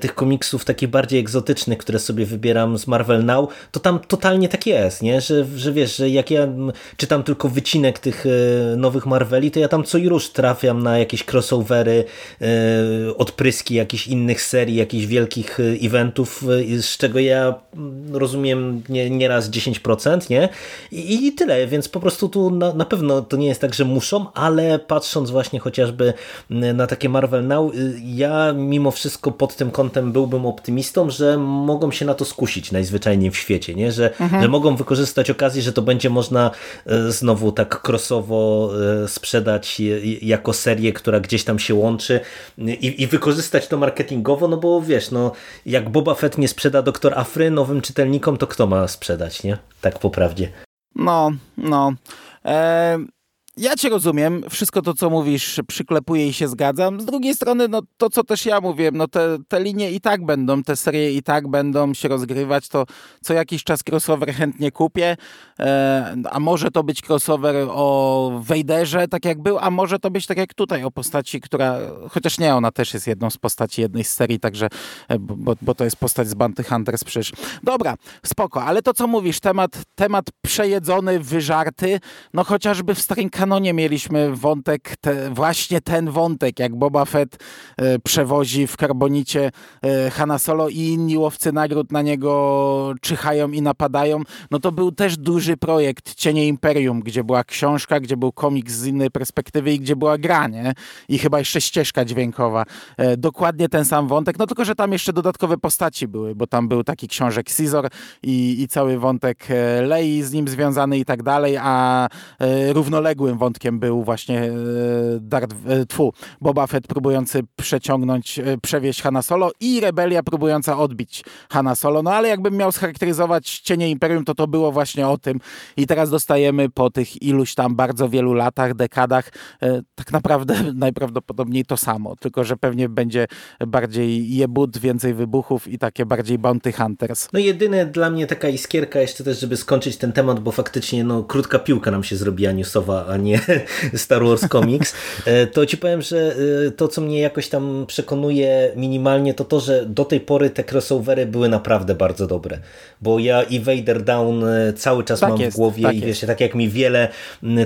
tych komiksów takich bardziej egzotycznych, które sobie wybieram z Marvel Now, to tam totalnie tak jest, nie? Że, że wiesz, że jak ja czytam tylko wycinek tych nowych Marveli, to ja tam co i róż trafiam na jakieś crossovery, e, odpryski jakichś innych serii, jakichś wielkich e, eventów, e, z czego ja mm, rozumiem nie, nieraz 10%, nie? I, I tyle, więc po prostu tu na, na pewno to nie jest tak, że muszą, ale patrząc właśnie chociażby na takie Marvel Now, ja mimo wszystko pod tym kątem byłbym optymistą, że mogą się na to skusić najzwyczajniej w świecie, nie? Że, mhm. że mogą wykorzystać okazję, że to będzie można znowu tak crossowo sprzedać jako serię, która gdzieś tam się łączy i, i wykorzystać to marketingowo, no bo wiesz, no jak Boba Fett nie sprzeda Doktor Afry nowym czytelnikom, to kto ma sprzedać, nie? Tak po prawdzie. No, no. Ja cię rozumiem, wszystko to, co mówisz, przyklepuję i się zgadzam. Z drugiej strony, no to, co też ja mówię, no te, te linie i tak będą, te serie i tak będą się rozgrywać, to co jakiś czas crossover chętnie kupię, a może to być crossover o Wejderze, tak jak był, a może to być tak jak tutaj, o postaci, która, chociaż nie, ona też jest jedną z postaci jednej z serii, także, e, bo, bo to jest postać z Banty Hunters przecież. Dobra, spoko, ale to, co mówisz, temat, temat przejedzony, wyżarty, no chociażby w starym kanonie mieliśmy wątek, te, właśnie ten wątek, jak Boba Fett e, przewozi w karbonicie e, Hanna Solo i inni łowcy nagród na niego czyhają i napadają, no to był też duży projekt Cienie Imperium, gdzie była książka, gdzie był komiks z innej perspektywy i gdzie była gra, nie? I chyba jeszcze ścieżka dźwiękowa. E, dokładnie ten sam wątek, no tylko, że tam jeszcze dodatkowe postaci były, bo tam był taki książek Caesar i, i cały wątek e, Lei z nim związany i tak dalej, a e, równoległym wątkiem był właśnie e, Darth, e, tfu, Boba Fett próbujący przeciągnąć, e, przewieźć Hanna Solo i Rebelia próbująca odbić Hanna Solo. No ale jakbym miał scharakteryzować Cienie Imperium, to to było właśnie o tym. I teraz dostajemy po tych iluś tam bardzo wielu latach, dekadach tak naprawdę najprawdopodobniej to samo, tylko że pewnie będzie bardziej jebut, więcej wybuchów i takie bardziej bounty hunters. No jedyne dla mnie taka iskierka jeszcze też, żeby skończyć ten temat, bo faktycznie no krótka piłka nam się zrobiła newsowa, a nie Star Wars Comics, e, to ci powiem, że e, to, co mnie jakoś tam przekonuje minimalnie, to to, że do tej pory te crossovery były naprawdę bardzo dobre. Bo ja i Vader Down e, cały czas tak mam jest, w głowie tak i wiesz, tak jak mi wiele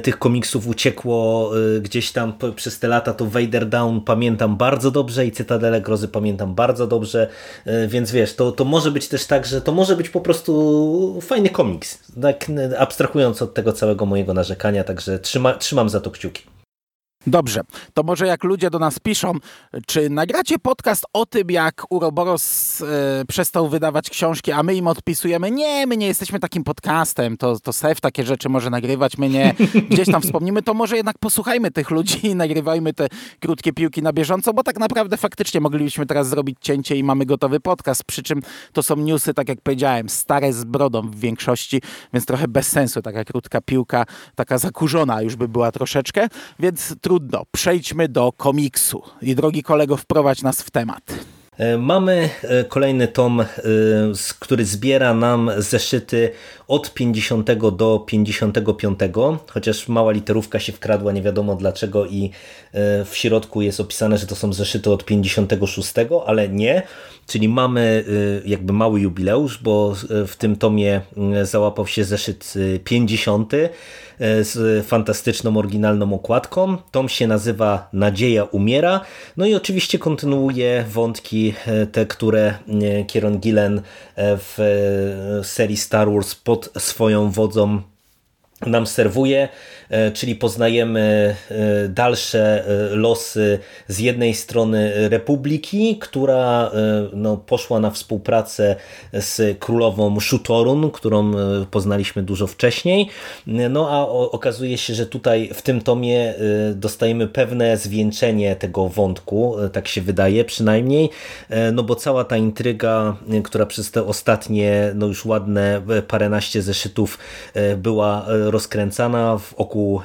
tych komiksów uciekło gdzieś tam przez te lata, to Vader Down pamiętam bardzo dobrze i Cytadele Grozy pamiętam bardzo dobrze, więc wiesz, to, to może być też tak, że to może być po prostu fajny komiks, tak abstrahując od tego całego mojego narzekania, także trzymaj trzymam za to kciuki. Dobrze, to może jak ludzie do nas piszą, czy nagracie podcast o tym, jak Uroboros e, przestał wydawać książki, a my im odpisujemy, nie, my nie jesteśmy takim podcastem, to, to Sef takie rzeczy może nagrywać, my nie, gdzieś tam wspomnimy, to może jednak posłuchajmy tych ludzi i nagrywajmy te krótkie piłki na bieżąco, bo tak naprawdę faktycznie moglibyśmy teraz zrobić cięcie i mamy gotowy podcast, przy czym to są newsy, tak jak powiedziałem, stare z brodą w większości, więc trochę bez sensu, taka krótka piłka, taka zakurzona już by była troszeczkę, więc trudno. Przejdźmy do komiksu. I drogi kolego, wprowadź nas w temat. Mamy kolejny tom, który zbiera nam zeszyty od 50 do 55, chociaż mała literówka się wkradła, nie wiadomo dlaczego i w środku jest opisane, że to są zeszyty od 56, ale nie, czyli mamy jakby mały jubileusz, bo w tym tomie załapał się zeszyt 50 z fantastyczną, oryginalną okładką. Tom się nazywa Nadzieja umiera. No i oczywiście kontynuuje wątki te, które Kieron Gillen w serii Star Wars pod swoją wodzą nam serwuje. E, czyli poznajemy e, dalsze e, losy z jednej strony Republiki, która no, poszła na współpracę z królową Shutorun, którą poznaliśmy dużo wcześniej. No a okazuje się, że tutaj w tym tomie dostajemy pewne zwieńczenie tego wątku, tak się wydaje przynajmniej, no bo cała ta intryga, która przez te ostatnie, no już ładne paręnaście zeszytów była rozkręcana wokół e,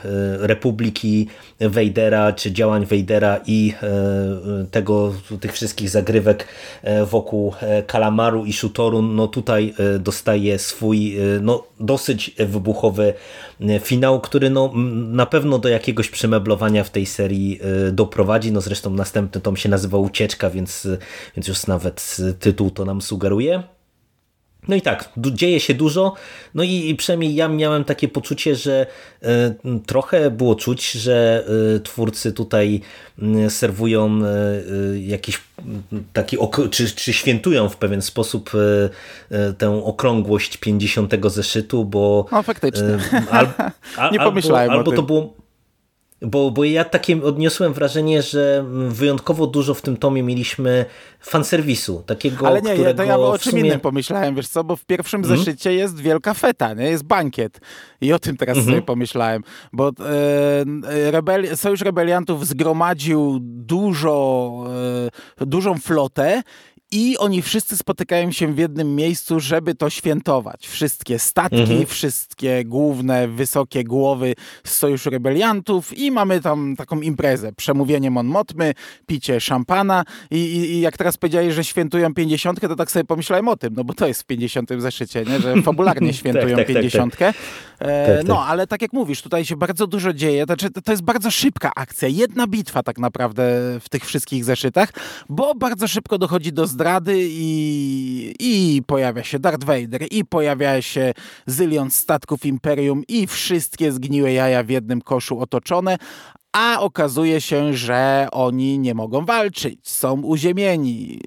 Republiki Wejdera, czy działań Wejdera i e, tego, tych wszystkich zagrywek e, wokół Kalamaru i Shutoru, no tutaj dostaje swój no, dosyć wybuchowy finał, który no, na pewno do jakiegoś przemeblowania w tej serii doprowadzi. No zresztą następny tom się nazywa Ucieczka, więc, więc już nawet tytuł to nam sugeruje. No i tak, dzieje się dużo, no i, przynajmniej ja miałem takie poczucie, że y, trochę było czuć, że y, twórcy tutaj y, serwują jakiś taki, czy, czy świętują w pewien sposób tę okrągłość 50 zeszytu, bo... No faktycznie, al, al, nie pomyślałem albo, albo to było bo, bo ja takie odniosłem wrażenie, że wyjątkowo dużo w tym tomie mieliśmy fanserwisu, takiego, Ale nie, którego to ja o czym sumie... innym pomyślałem, wiesz co, bo w pierwszym mm. zeszycie jest wielka feta, nie? jest bankiet i o tym teraz mm -hmm. sobie pomyślałem, bo e, rebeli Sojusz Rebeliantów zgromadził dużo, e, dużą flotę i oni wszyscy spotykają się w jednym miejscu, żeby to świętować. Wszystkie statki, mhm. wszystkie główne, wysokie głowy z Sojuszu Rebeliantów i mamy tam taką imprezę. Przemówienie Mon Motmy, picie szampana I, i, i, jak teraz powiedziałeś, że świętują 50, to tak sobie pomyślałem o tym, no bo to jest w 50 zeszycie, nie? że fabularnie świętują tak, tak, 50. Tak, e, tak, no, ale tak jak mówisz, tutaj się bardzo dużo dzieje. Znaczy, to jest bardzo szybka akcja. Jedna bitwa tak naprawdę w tych wszystkich zeszytach, bo bardzo szybko dochodzi do zdrady i, i pojawia się Darth Vader i pojawia się zylion statków Imperium i wszystkie zgniłe jaja w jednym koszu otoczone, a okazuje się, że oni nie mogą walczyć, są uziemieni,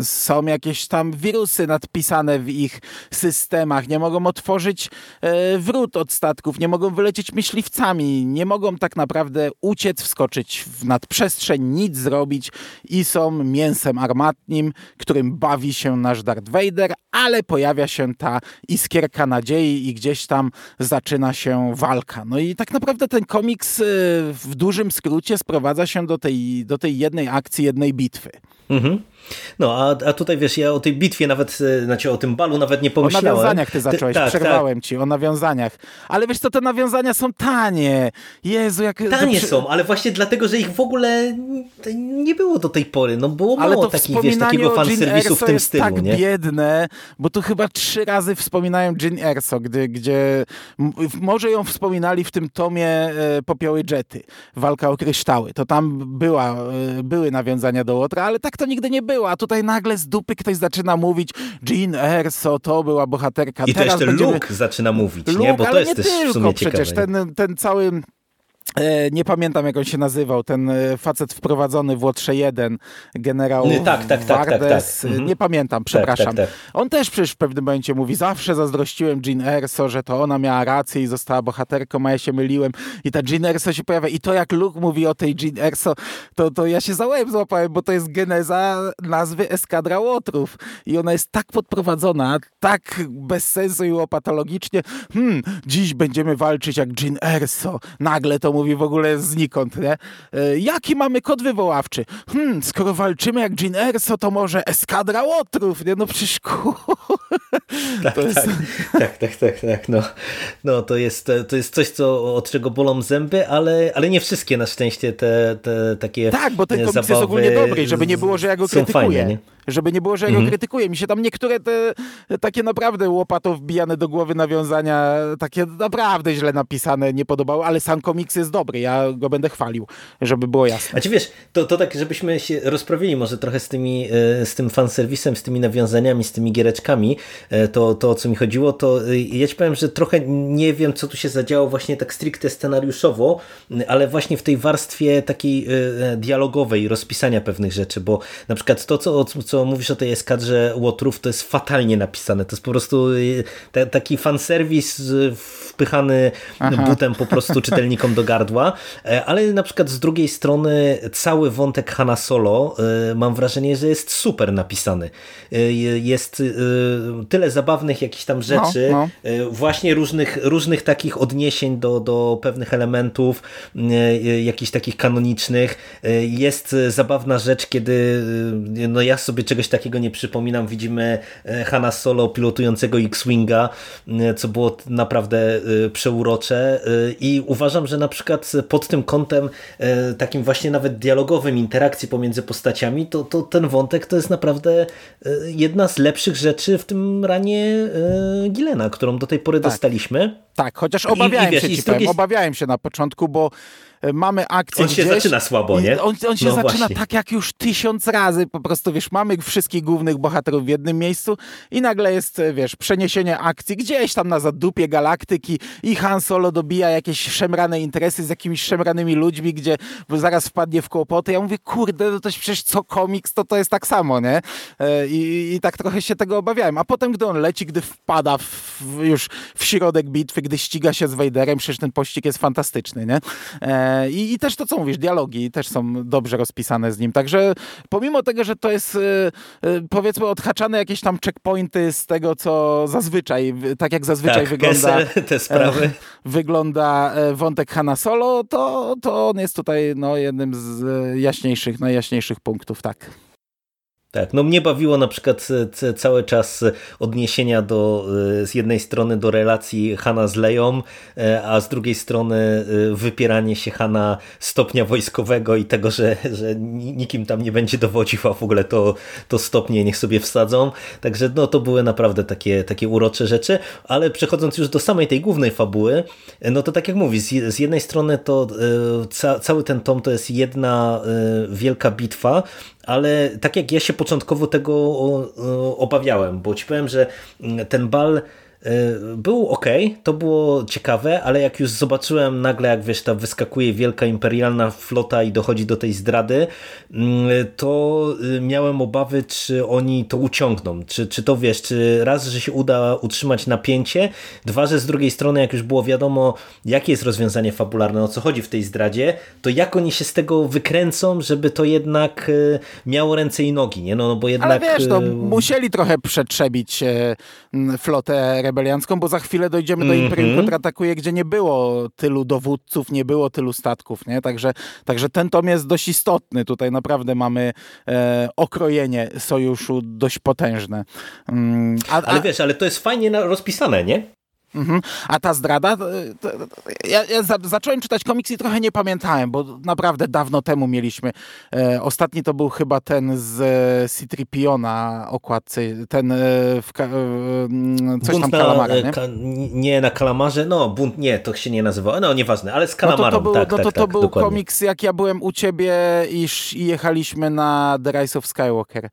y, są jakieś tam wirusy nadpisane w ich systemach, nie mogą otworzyć y, wrót od statków, nie mogą wylecieć myśliwcami, nie mogą tak naprawdę uciec, wskoczyć w nadprzestrzeń, nic zrobić. I są mięsem armatnim, którym bawi się nasz Darth Vader, ale pojawia się ta iskierka nadziei i gdzieś tam zaczyna się walka. No i tak naprawdę ten komiks y, w dużym skrócie sprowadza się do tej, do tej jednej akcji, jednej bitwy. Mhm. No, a, a tutaj wiesz, ja o tej bitwie nawet, e, znaczy o tym balu nawet nie pomyślałem. O nawiązaniach ty zacząłeś, ty, tak, przerwałem tak. ci, o nawiązaniach. Ale wiesz co, te nawiązania są tanie. Jezu, jak... Tanie są, ale właśnie dlatego, że ich w ogóle nie było do tej pory. No było ale mało takich, wiesz, takiego fanserwisu w tym jest stylu, tak nie? biedne, bo tu chyba trzy razy wspominają Jean Erso, gdy, gdzie może ją wspominali w tym tomie e, Popioły Jety, Walka o kryształy. To tam była, e, były nawiązania do Łotra, ale tak to nigdy nie było, a tutaj nagle z dupy ktoś zaczyna mówić Jean Erso, to była bohaterka. I Teraz też będziemy... Luke zaczyna mówić, Luke, nie? Bo to jest też tylko, w sumie przecież ciekawe. ten, ten cały nie pamiętam, jak on się nazywał, ten e, facet wprowadzony w Łotrze 1, generał tak, tak, tak, tak, tak. Nie pamiętam, przepraszam. Tak, tak, on też przecież w pewnym momencie mówi, zawsze zazdrościłem Jean Erso, że to ona miała rację i została bohaterką, a ja się myliłem. I ta Jean Erso się pojawia. I to jak Luke mówi o tej Jean Erso, to, to ja się za łeb złapałem, bo to jest geneza nazwy Eskadra Łotrów. I ona jest tak podprowadzona, tak bez sensu i łopatologicznie. Hmm, dziś będziemy walczyć jak Jean Erso. Nagle to mówi w ogóle znikąd, nie? E, jaki mamy kod wywoławczy? Hmm, skoro walczymy jak Jean Erso, to może eskadra łotrów, nie? No przecież ku... Tak, to jest... tak, tak, tak, tak, tak, no. no to, jest, to jest coś, co, od czego bolą zęby, ale, ale nie wszystkie na szczęście te, te takie Tak, bo ten komiks jest ogólnie dobry, żeby nie było, że ja go krytykuję. Fajne, żeby nie było, że ja mhm. go krytykuję. Mi się tam niektóre te takie naprawdę łopato wbijane do głowy nawiązania, takie naprawdę źle napisane, nie podobały, ale sam komiks jest dobry, ja go będę chwalił, żeby było jasne. A ci wiesz, to, to tak, żebyśmy się rozprawili może trochę z, tymi, e, z tym fanserwisem, z tymi nawiązaniami, z tymi giereczkami, e, to, to o co mi chodziło, to e, ja ci powiem, że trochę nie wiem, co tu się zadziało właśnie tak stricte scenariuszowo, ale właśnie w tej warstwie takiej dialogowej, rozpisania pewnych rzeczy, bo na przykład to, co, co mówisz o tej eskadrze łotrów, to jest fatalnie napisane. To jest po prostu te, taki fanserwis wpychany Aha. butem po prostu czytelnikom do gardła, ale na przykład z drugiej strony cały wątek Hanna Solo mam wrażenie, że jest super napisany. Jest tyle zabawnych jakichś tam rzeczy, no, no. właśnie różnych, różnych takich odniesień do, do pewnych elementów, jakichś takich kanonicznych. Jest zabawna rzecz, kiedy no ja sobie czegoś takiego nie przypominam. Widzimy Hanna Solo pilotującego X-Winga, co było naprawdę przeurocze i uważam, że na przykład pod tym kątem takim właśnie nawet dialogowym interakcji pomiędzy postaciami, to, to ten wątek to jest naprawdę jedna z lepszych rzeczy w tym ranie Gilena, którą do tej pory tak. dostaliśmy. Tak, chociaż obawiałem I, i wiesz, się, ci drugiej... obawiałem się na początku, bo mamy akcję On się gdzieś, zaczyna słabo, nie? On, on się no zaczyna właśnie. tak jak już tysiąc razy, po prostu wiesz, mamy wszystkich głównych bohaterów w jednym miejscu i nagle jest, wiesz, przeniesienie akcji gdzieś tam na zadupie galaktyki i Han Solo dobija jakieś szemrane interesy z jakimiś szemranymi ludźmi, gdzie zaraz wpadnie w kłopoty. Ja mówię, kurde, no to przecież co komiks, to to jest tak samo, nie? E, I, i tak trochę się tego obawiałem. A potem, gdy on leci, gdy wpada w, już w środek bitwy, gdy ściga się z Vaderem, przecież ten pościg jest fantastyczny, nie? E, i, I, też to, co mówisz, dialogi też są dobrze rozpisane z nim. Także pomimo tego, że to jest y, y, powiedzmy odhaczane jakieś tam checkpointy z tego, co zazwyczaj, tak jak zazwyczaj tak, wygląda te sprawy. E, wygląda e, wątek Hanna Solo, to, to on jest tutaj no, jednym z jaśniejszych, najjaśniejszych punktów, tak. Tak, no mnie bawiło na przykład e, cały czas odniesienia do, e, z jednej strony do relacji Hana z Leją, e, a z drugiej strony wypieranie się Hana stopnia wojskowego i tego, że, że nikim tam nie będzie dowodził, a w ogóle to, to stopnie niech sobie wsadzą. Także no, to były naprawdę takie, takie urocze rzeczy, ale przechodząc już do samej tej głównej fabuły, no to tak jak mówisz, z jednej strony to ca, cały ten tom to jest jedna wielka bitwa, ale tak jak ja się początkowo tego obawiałem, bo ci powiem, że ten bal był ok, to było ciekawe, ale jak już zobaczyłem nagle, jak wiesz, ta wyskakuje wielka imperialna flota i dochodzi do tej zdrady, mm, to y, miałem obawy, czy oni to uciągną. Czy, czy to wiesz, czy raz, że się uda utrzymać napięcie, dwa, że z drugiej strony, jak już było wiadomo, jakie jest rozwiązanie fabularne, o co chodzi w tej zdradzie, to jak oni się z tego wykręcą, żeby to jednak y, miało ręce i nogi, nie? No, no bo jednak... Ale wiesz, no, musieli trochę przetrzebić flotę rebeliancką, bo za chwilę dojdziemy do Imperium mm -hmm. kontratakuje, gdzie nie było tylu dowódców, nie było tylu statków, nie? Także, także ten tom jest dość istotny. Tutaj naprawdę mamy e, okrojenie sojuszu dość potężne. Mm, a, a... Ale wiesz, ale to jest fajnie rozpisane, nie? Mhm. A ta zdrada, to, ja, ja za, zacząłem czytać komiks i trochę nie pamiętałem, bo naprawdę dawno temu mieliśmy. E, ostatni to był chyba ten z e, C-3PO na okładce, ten e, w, e, mm, coś bunt tam kalamara, e, nie? Ka, nie na kalamarze, no bunt nie, to się nie nazywało, no nieważne, ale z kalamarą, no to, to był, tak, no to, tak, to tak, był dokładnie. komiks, jak ja byłem u ciebie i, i jechaliśmy na The Rise of Skywalker,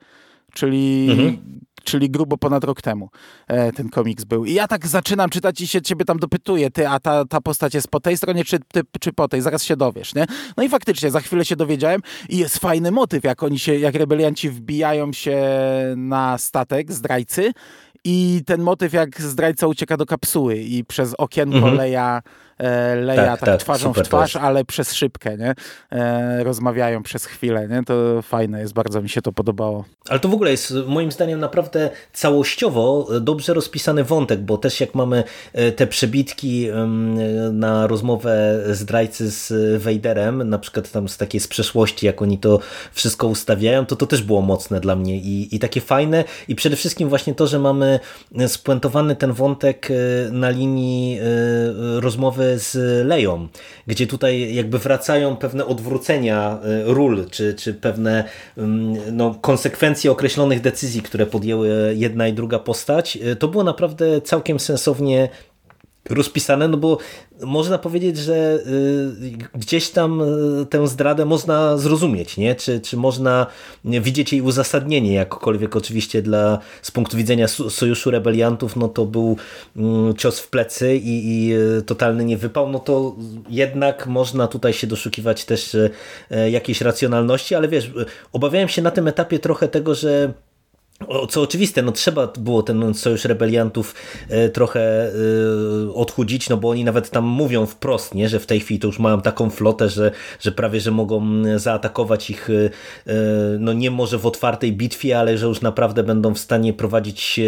czyli mhm czyli grubo ponad rok temu e, ten komiks był. I ja tak zaczynam czytać i się ciebie tam dopytuję, ty, a ta, ta postać jest po tej stronie, czy, ty, czy po tej? Zaraz się dowiesz, nie? No i faktycznie, za chwilę się dowiedziałem i jest fajny motyw, jak oni się, jak rebelianci wbijają się na statek zdrajcy i ten motyw, jak zdrajca ucieka do kapsuły i przez okienko mhm. leja leja tak, tak, tak twarzą w twarz, ale przez szybkę, nie? E, rozmawiają przez chwilę, nie? To fajne jest, bardzo mi się to podobało. Ale to w ogóle jest moim zdaniem naprawdę całościowo dobrze rozpisany wątek, bo też jak mamy e, te przebitki na rozmowę zdrajcy z Vaderem, na przykład tam z takiej z przeszłości, jak oni to wszystko ustawiają, to to też było mocne dla mnie i, i takie fajne i przede wszystkim właśnie to, że mamy spuentowany ten wątek na linii rozmowy z Leją, gdzie tutaj jakby wracają pewne odwrócenia ról, czy, czy pewne mm, no, konsekwencje określonych decyzji, które podjęły jedna i druga postać. To było naprawdę całkiem sensownie rozpisane, no bo można powiedzieć, że y, gdzieś tam y, tę zdradę można zrozumieć, nie? Czy, czy można widzieć jej uzasadnienie, jakkolwiek oczywiście dla, z punktu widzenia Sojuszu Rebeliantów, no to był mm, cios w plecy i, i y, totalny niewypał, no to jednak można tutaj się doszukiwać też jakiejś racjonalności, ale wiesz, obawiałem się na tym etapie trochę tego, że co oczywiste, no trzeba było ten sojusz rebeliantów e, trochę e, odchudzić, no bo oni nawet tam mówią wprost, nie, że w tej chwili to już mają taką flotę, że, że prawie, że mogą zaatakować ich e, no nie może w otwartej bitwie, ale że już naprawdę będą w stanie prowadzić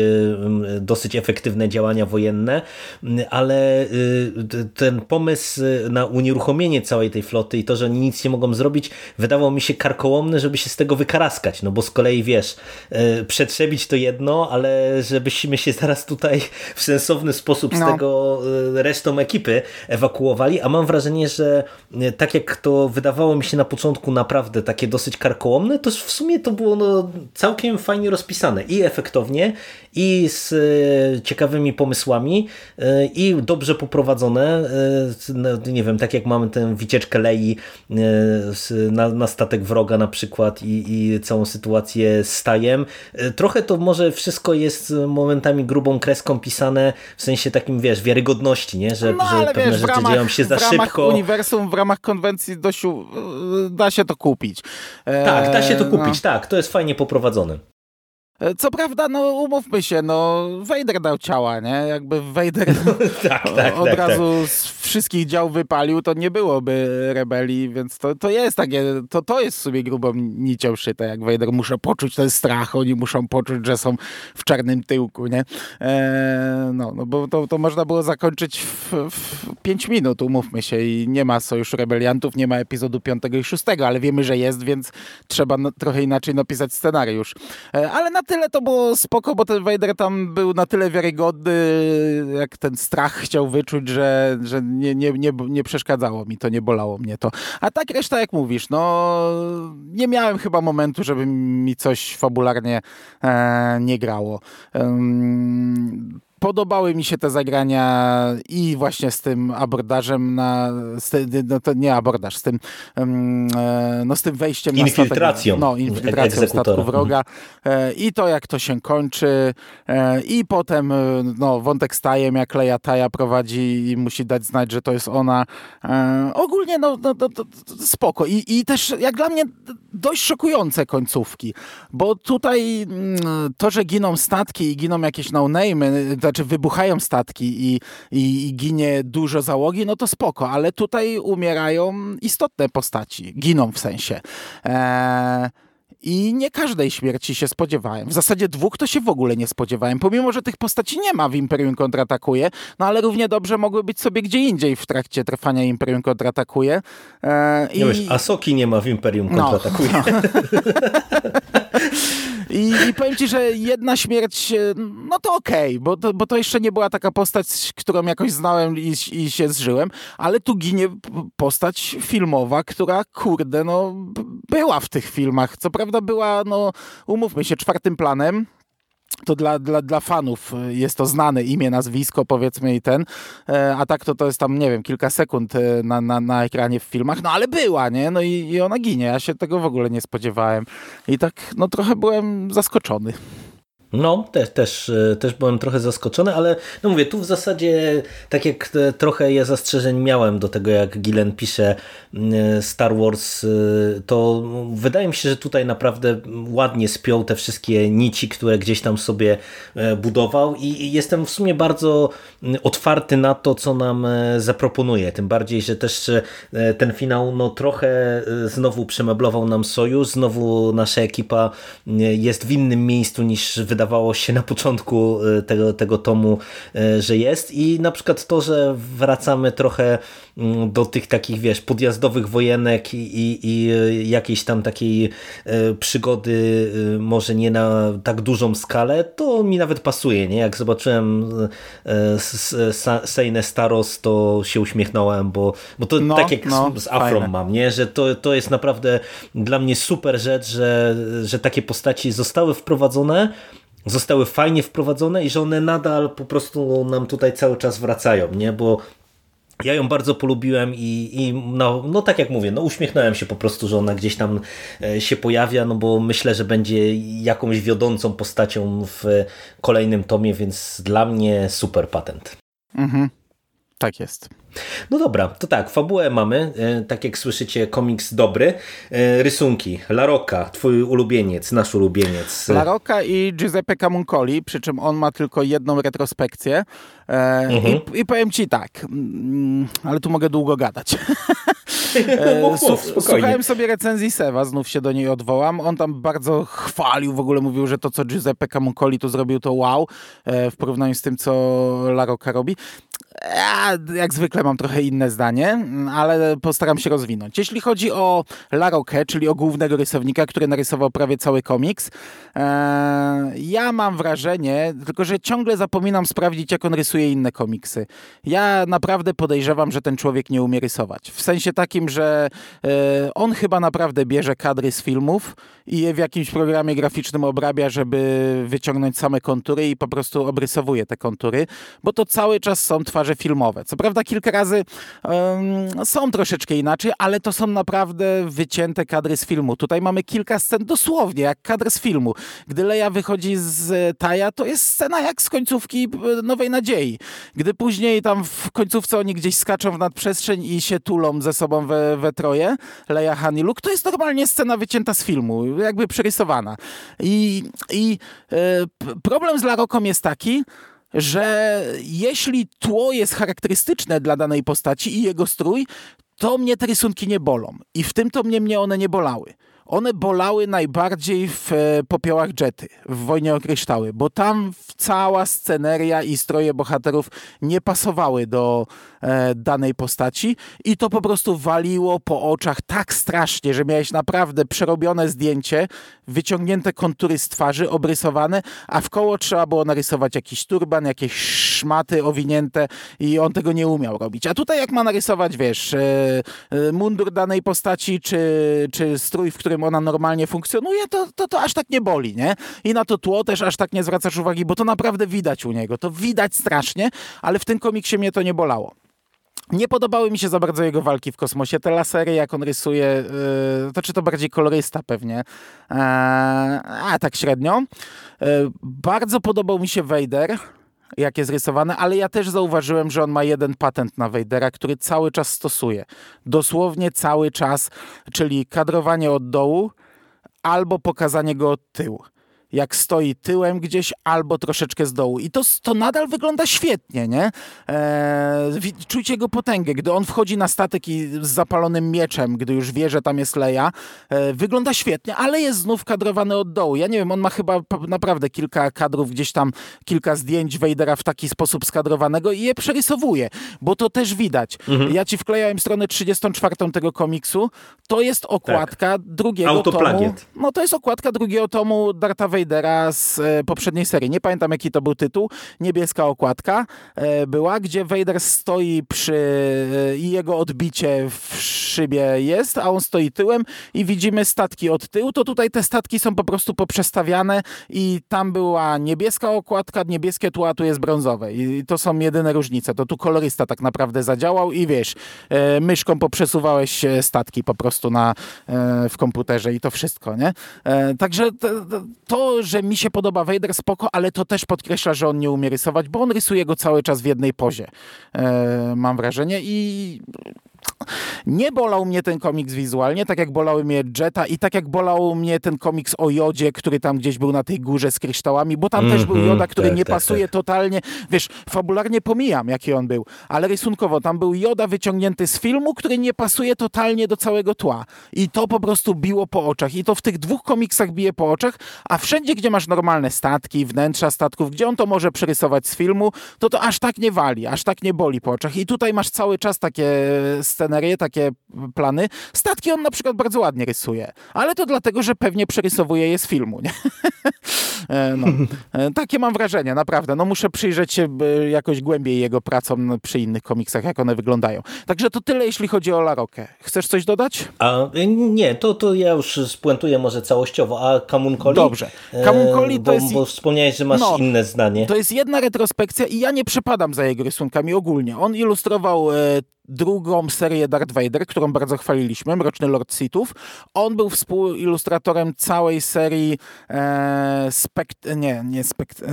dosyć efektywne działania wojenne, ale ten pomysł na unieruchomienie całej tej floty i to, że oni nic nie mogą zrobić, wydawał mi się karkołomny, żeby się z tego wykaraskać, no bo z kolei wiesz, przetrzebić to jedno, ale żebyśmy się zaraz tutaj w sensowny sposób z no. tego e, resztą ekipy ewakuowali, a mam wrażenie, że e, tak jak to wydawało mi się na początku naprawdę takie dosyć karkołomne, to w sumie to było no, całkiem fajnie rozpisane i efektownie, i z e, ciekawymi pomysłami i dobrze poprowadzone. No, nie wiem, tak jak mamy tę wycieczkę Lei na, na statek wroga na przykład i, i całą sytuację z Stajem, trochę to może wszystko jest momentami grubą kreską pisane, w sensie takim, wiesz, wiarygodności, nie? Że, no, że pewne wiesz, rzeczy ramach, dzieją się za w ramach szybko. uniwersum, w ramach konwencji dosiu, da się to kupić. Tak, da się to kupić, no. tak, to jest fajnie poprowadzone. E, co prawda, no umówmy się, no Vader dał ciała, nie? Jakby Vader tak, tak, od tak, razu tak. z wszystkich dział wypalił, to nie byłoby rebelii, więc to, to jest takie, to, to jest sobie grubą nicią szyte, jak Vader muszę poczuć ten strach, oni muszą poczuć, że są w czarnym tyłku, nie? E, no, no bo to, to można było zakończyć w, w 5 minut, umówmy się i nie ma Sojuszu Rebeliantów, nie ma epizodu 5 i 6, ale wiemy, że jest, więc trzeba no, trochę inaczej napisać scenariusz. E, ale na tyle to było spoko, bo ten Vader tam był na tyle wiarygodny, jak ten strach chciał wyczuć, że, że nie, nie, nie, nie przeszkadzało mi to, nie bolało mnie to. A tak reszta, jak mówisz, no nie miałem chyba momentu, żeby mi coś fabularnie e, nie grało. Podobały mi się te zagrania i właśnie z tym abordażem na, no to nie abordaż, z tym, e, no z tym wejściem infiltracją. na statek, no infiltracją statku wroga e, i to jak to się kończy e, i potem no wątek z Tajem, jak Leia Taja prowadzi i musi dać znać, że to jest ona. Ogólnie no, no, no spoko I, i też jak dla mnie dość szokujące końcówki, bo tutaj mm, to, że giną statki i giną jakieś no-name'y, znaczy wybuchają statki i, i, i, ginie dużo załogi, no to spoko, ale tutaj umierają istotne postaci, giną w sensie. Eee, i nie każdej śmierci się spodziewałem. W zasadzie dwóch to się w ogóle nie spodziewałem. Pomimo, że tych postaci nie ma w Imperium Kontratakuje, no ale równie dobrze mogły być sobie gdzie indziej w trakcie trwania Imperium Kontratakuje. E, i... wiesz, Asoki nie ma w Imperium no, Kontratakuje. No, no. I, I powiem ci, że jedna śmierć, e, no to okej, okay, bo, to, bo to jeszcze nie była taka postać, którą jakoś znałem i, i się zżyłem, ale tu ginie postać filmowa, która, kurde, no była w tych filmach. Co prawda była, no umówmy się, czwartym planem, to dla, dla, dla fanów jest to znane imię, nazwisko, powiedzmy i ten, e, a tak to to jest tam, nie wiem, kilka sekund e, na, na, na ekranie w filmach, no ale była, nie? No i, i ona ginie, ja się tego w ogóle nie spodziewałem. I tak, no trochę byłem zaskoczony. No, też, też, e, też byłem trochę zaskoczony, ale no mówię, tu w zasadzie tak jak trochę ja zastrzeżeń miałem do tego, jak Gillen pisze mm, Star Wars, e, to wydaje mi się, że tutaj naprawdę ładnie spiął te wszystkie nici, które gdzieś tam sobie e, budował i jestem w sumie bardzo mm, otwarty na to, co nam zaproponuje. Tym bardziej, że też ten finał no trochę znowu przemeblował nam sojusz, znowu nasza ekipa jest w innym miejscu niż wydaje wydawało się na początku tego, tego tomu, że jest i na przykład to, że wracamy trochę mm, do tych takich, wiesz, podjazdowych wojenek i, i, i jakiejś tam takiej przygody, może nie na tak dużą skalę, to mi nawet pasuje, nie? Jak zobaczyłem Sejne Staros, to się uśmiechnąłem, bo, bo to no, tak jak no, z Afro mam, nie? Że to, to jest naprawdę dla mnie super rzecz, że, że takie postaci zostały wprowadzone, zostały fajnie wprowadzone i że one nadal po prostu nam tutaj cały czas wracają, nie? Bo ja ją bardzo polubiłem i, i no, no tak jak mówię, no uśmiechnąłem się po prostu, że ona gdzieś tam e, się pojawia, no bo myślę, że będzie jakąś wiodącą postacią w kolejnym tomie, więc dla mnie super patent. Mhm. Tak jest. No dobra, to tak, fabułę mamy, e, tak jak słyszycie, komiks dobry. E, rysunki, La Rocca, twój ulubieniec, nasz ulubieniec. La Rocca i Giuseppe Camuncoli, przy czym on ma tylko jedną retrospekcję. E, mhm. I, I powiem ci tak, mm, ale tu mogę długo gadać. Słuchałem sobie recenzji Sewa, znów się do niej odwołam. On tam bardzo chwalił, w ogóle mówił, że to, co Giuseppe Camuncoli tu zrobił, to wow, w porównaniu z tym, co La Rocca robi. Ja, jak zwykle mam trochę inne zdanie, ale postaram się rozwinąć. Jeśli chodzi o La Roque, czyli o głównego rysownika, który narysował prawie cały komiks, e, ja mam wrażenie, tylko że ciągle zapominam sprawdzić, jak on rysuje inne komiksy. Ja naprawdę podejrzewam, że ten człowiek nie umie rysować. W sensie takim, że e, on chyba naprawdę bierze kadry z filmów i je w jakimś programie graficznym obrabia, żeby wyciągnąć same kontury i po prostu obrysowuje te kontury, bo to cały czas są twarze filmowe. Co prawda kilka razy um, są troszeczkę inaczej, ale to są naprawdę wycięte kadry z filmu. Tutaj mamy kilka scen dosłownie jak kadr z filmu. Gdy Leia wychodzi z Taja, to jest scena jak z końcówki e, Nowej Nadziei. Gdy później tam w końcówce oni gdzieś skaczą w nadprzestrzeń i się tulą ze sobą we, we troje, Leia, Han i Luke, to jest normalnie scena wycięta z filmu, jakby przerysowana. I, i e, problem z Laroką jest taki, że jeśli tło jest charakterystyczne dla danej postaci i jego strój, to mnie te rysunki nie bolą. I w tym to mnie, mnie one nie bolały. One bolały najbardziej w e, popiołach Jety, w Wojnie o Kryształy, bo tam cała sceneria i stroje bohaterów nie pasowały do e, danej postaci i to po prostu waliło po oczach tak strasznie, że miałeś naprawdę przerobione zdjęcie, wyciągnięte kontury z twarzy, obrysowane, a w koło trzeba było narysować jakiś turban, jakieś szmaty owinięte i on tego nie umiał robić. A tutaj jak ma narysować, wiesz, e, e mundur danej postaci, czy, czy strój, w którym którym ona normalnie funkcjonuje, to, to, to aż tak nie boli, nie? I na to tło też aż tak nie zwracasz uwagi, bo to naprawdę widać u niego. To widać strasznie, ale w tym komiksie mnie to nie bolało. Nie podobały mi się za bardzo jego walki w kosmosie. Te lasery, jak on rysuje, yy, to czy to bardziej kolorysta pewnie, yy, a tak średnio. Yy, bardzo podobał mi się Vader jak jest ale ja też zauważyłem, że on ma jeden patent na Vadera, który cały czas stosuje. Dosłownie cały czas, czyli kadrowanie od dołu albo pokazanie go od tyłu jak stoi tyłem gdzieś albo troszeczkę z dołu. I to, to nadal wygląda świetnie, nie? Eee, czujcie jego potęgę. Gdy on wchodzi na statek i z zapalonym mieczem, gdy już wie, że tam jest Leia, e, wygląda świetnie, ale jest znów kadrowany od dołu. Ja nie wiem, on ma chyba naprawdę kilka kadrów, gdzieś tam kilka zdjęć Vadera w taki sposób skadrowanego i je przerysowuje, bo to też widać. Mhm. Ja ci wklejałem stronę 34 tego komiksu. To jest okładka tak. drugiego tomu. No to jest okładka drugiego tomu Darta Vadera z e, poprzedniej serii. Nie pamiętam jaki to był tytuł. Niebieska okładka e, była, gdzie Vader stoi przy e, i jego odbicie w szybie jest, a on stoi tyłem i widzimy statki od tyłu. To tutaj te statki są po prostu poprzestawiane i tam była niebieska okładka, niebieskie tło, a tu jest brązowe. I to są jedyne różnice. To tu kolorysta tak naprawdę zadziałał i wiesz, myszką poprzesuwałeś statki po prostu na, w komputerze i to wszystko, nie? Także to że mi się podoba Vader, spoko, ale to też podkreśla, że on nie umie rysować, bo on rysuje go cały czas w jednej pozie, e, mam wrażenie i Nie bolał mnie ten komiks wizualnie, tak jak bolały mnie Jetta i tak jak bolał mnie ten komiks o Jodzie, który tam gdzieś był na tej górze z kryształami, bo tam mm -hmm, też był mhm. Joda, który tak, nie tak, pasuje tak. totalnie, wiesz, fabularnie pomijam, jaki on był, ale rysunkowo tam był Joda wyciągnięty z filmu, który nie pasuje totalnie do całego tła. I to po prostu biło po oczach. I to w tych dwóch komiksach bije po oczach, a wszędzie, gdzie masz normalne statki, wnętrza statków, gdzie on to może przerysować z filmu, to to aż tak nie wali, aż tak nie boli po oczach. I tutaj masz cały czas takie scenerie, takie plany. Statki on na przykład bardzo ładnie rysuje, ale to dlatego, że pewnie przerysowuje je z filmu, nie? E, no. E, takie mam wrażenie, naprawdę. No muszę przyjrzeć się e, jakoś głębiej jego pracom przy innych komiksach, jak one wyglądają. Także to tyle, jeśli chodzi o Larokę. Chcesz coś dodać? A, nie, to, to ja już spuentuję może całościowo. A Kamunkoli? Dobrze. Kamunkoli to bo, jest... Bo wspomniałeś, że masz no, inne zdanie. To jest jedna retrospekcja i ja nie przepadam za jego rysunkami ogólnie. On ilustrował e, drugą serię Darth Vader, którą bardzo chwaliliśmy, Mroczny Lord Sithów. On był współuilustratorem całej serii e, Spekt... Nie, nie Spekt...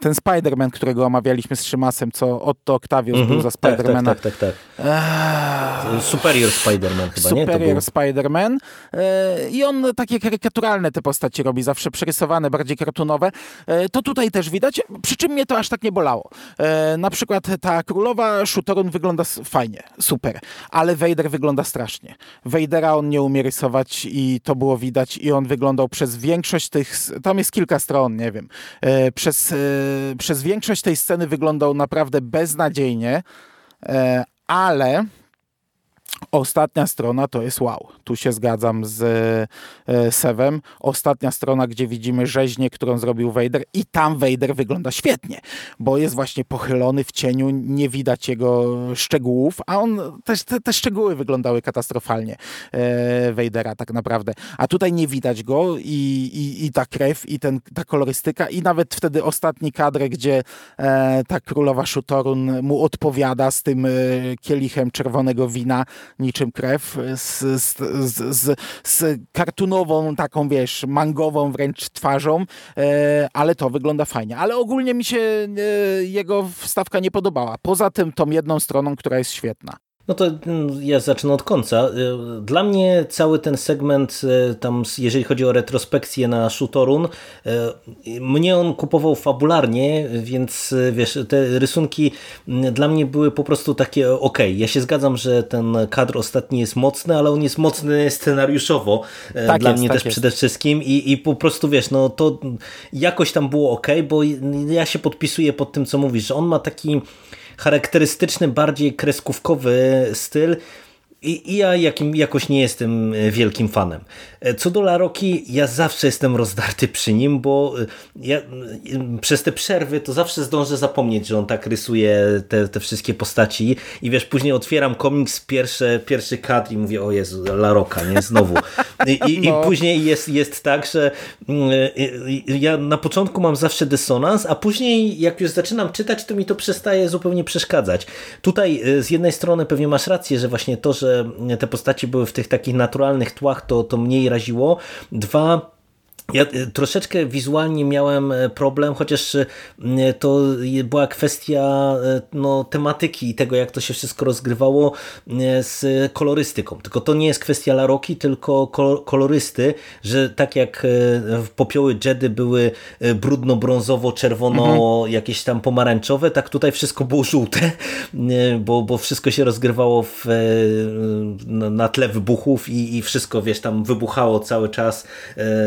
ten Spider-Man, którego omawialiśmy z Szymasem, co Otto Octavius -hmm, był za tak, tak, Spider-Mana. Tak, tak, tak. tak, tak. Superior Spider-Man chyba, Superior nie? Superior Spider-Man. E, I on takie karykaturalne te postacie robi, zawsze przerysowane, bardziej kartunowe. E, to tutaj też widać, przy czym mnie to aż tak nie bolało. E, na przykład ta królowa Shutorun wygląda fajnie, super, ale Vader wygląda strasznie. Vadera on nie umie rysować i to było widać i on wyglądał przez większość tych, tam jest kilka stron, nie wiem, przez przez większość tej sceny wyglądał naprawdę beznadziejnie, e, ale Ostatnia strona to jest wow. Tu się zgadzam z e, Sewem. Ostatnia strona, gdzie widzimy rzeźnię, którą zrobił Vader i tam Vader wygląda świetnie, bo jest właśnie pochylony w cieniu, nie widać jego szczegółów, a on też te, te szczegóły wyglądały katastrofalnie e, Vadera tak naprawdę. A tutaj nie widać go i, i, i ta krew i ten, ta kolorystyka i nawet wtedy ostatni kadr, gdzie e, ta królowa Shutorun mu odpowiada z tym e, kielichem czerwonego wina niczym krew, z, z, z, z kartunową, taką wiesz, mangową wręcz twarzą, e, ale to wygląda fajnie. Ale ogólnie mi się e, jego wstawka nie podobała. Poza tym tą jedną stroną, która jest świetna. No to mm, ja zacznę od końca. Y, dla mnie cały ten segment, y, tam jeżeli chodzi o retrospekcję na Shutorun, y, mnie on kupował fabularnie, więc wiesz, te rysunki mm, dla mnie były po prostu takie ok. Ja się zgadzam, że ten kadr ostatni jest mocny, ale on jest mocny scenariuszowo tak dla jest, mnie tak też jest. przede wszystkim i, i po prostu wiesz, no to jakoś tam było ok, bo ja się podpisuję pod tym, co mówisz, że on ma taki charakterystyczny, bardziej kreskówkowy styl i, ja jakim, jakoś nie jestem e, wielkim fanem. E, co do Laroki, ja zawsze jestem rozdarty przy nim, bo e, ja, przez te przerwy to zawsze zdążę zapomnieć, że on tak rysuje te, te wszystkie postaci i wiesz, później otwieram komiks, pierwsze, pierwszy kadr i mówię, o Jezu, Laroka, nie? Znowu. I, i, no. i później jest, jest tak, że mm, ja na początku mam zawsze dysonans, a później jak już zaczynam czytać, to mi to przestaje zupełnie przeszkadzać. Tutaj z jednej strony pewnie masz rację, że właśnie to, że te postacie były w tych takich naturalnych tłach, to, to mniej raziło. Dwa, ja e, troszeczkę wizualnie miałem e, problem, chociaż e, to była kwestia no, tematyki i tego, jak to się wszystko rozgrywało z kolorystyką. Tylko to nie jest kwestia Laroki, tylko kolorysty, że tak jak popioły Jedy były brudno-brązowo-czerwono, mhm. jakieś tam pomarańczowe, tak tutaj wszystko było żółte, bo, bo wszystko się rozgrywało w, na tle wybuchów i, i wszystko, wiesz, tam wybuchało cały czas,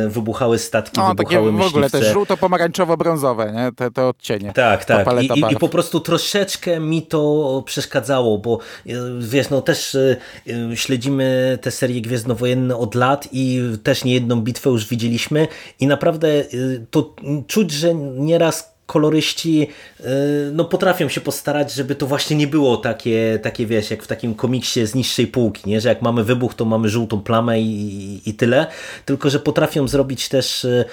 wybuchało wybuchały statki, o, wybuchały takie w ogóle te żółto-pomarańczowo-brązowe, nie? Te, te odcienie. Tak, tak. I, i, I, po prostu troszeczkę mi to przeszkadzało, bo e, wiesz, no też e, e, śledzimy te serie gwiezdnowojenne od lat i też niejedną bitwę już widzieliśmy i naprawdę to czuć, że nieraz koloryści y, no, potrafią się postarać, żeby to właśnie nie było takie, takie wiesz, jak w takim komiksie z niższej półki, nie? że jak mamy wybuch, to mamy żółtą plamę i, i tyle, tylko że potrafią zrobić też y,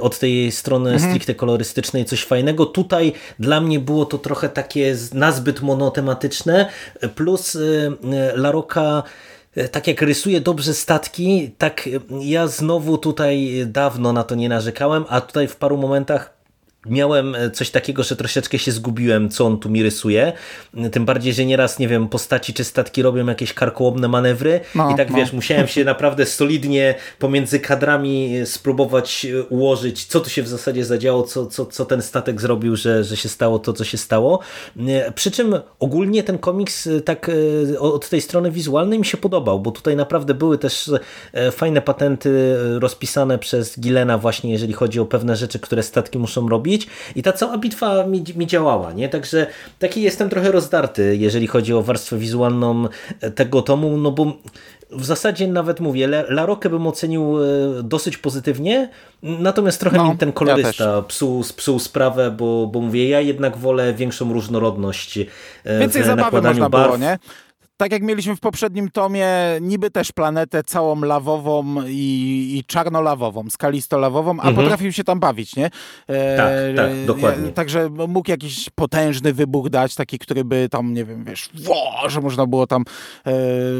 od tej strony mhm. stricte kolorystycznej coś fajnego. Tutaj dla mnie było to trochę takie nazbyt monotematyczne, plus y, Laroka tak jak rysuje dobrze statki, tak ja znowu tutaj dawno na to nie narzekałem, a tutaj w paru momentach miałem coś takiego, że troszeczkę się zgubiłem, co on tu mi rysuje. Tym bardziej, że nieraz, nie wiem, postaci czy statki robią jakieś karkołomne manewry no, i tak no. wiesz, musiałem się naprawdę solidnie pomiędzy kadrami spróbować ułożyć, co tu się w zasadzie zadziało, co, co, co ten statek zrobił, że, że się stało to, co się stało. Przy czym ogólnie ten komiks tak od tej strony wizualnej mi się podobał, bo tutaj naprawdę były też fajne patenty rozpisane przez Gilena właśnie, jeżeli chodzi o pewne rzeczy, które statki muszą robić i ta cała bitwa mi, mi działała, nie? Także taki jestem trochę rozdarty, jeżeli chodzi o warstwę wizualną tego tomu, no bo w zasadzie nawet mówię, La Rockę bym ocenił e, dosyć pozytywnie, natomiast trochę no, mi ten kolorysta ja psuł, psuł sprawę, bo, bo mówię, ja jednak wolę większą różnorodność e, Więcej w zabawy można barw. było, nie? Tak jak mieliśmy w poprzednim tomie, niby też planetę całą lawową i, i czarnolawową, skalistolawową, a mhm. potrafił się tam bawić, nie? E, tak, tak, dokładnie. Także mógł jakiś potężny wybuch dać, taki, który by tam, nie wiem, wiesz, wo, że można było tam e,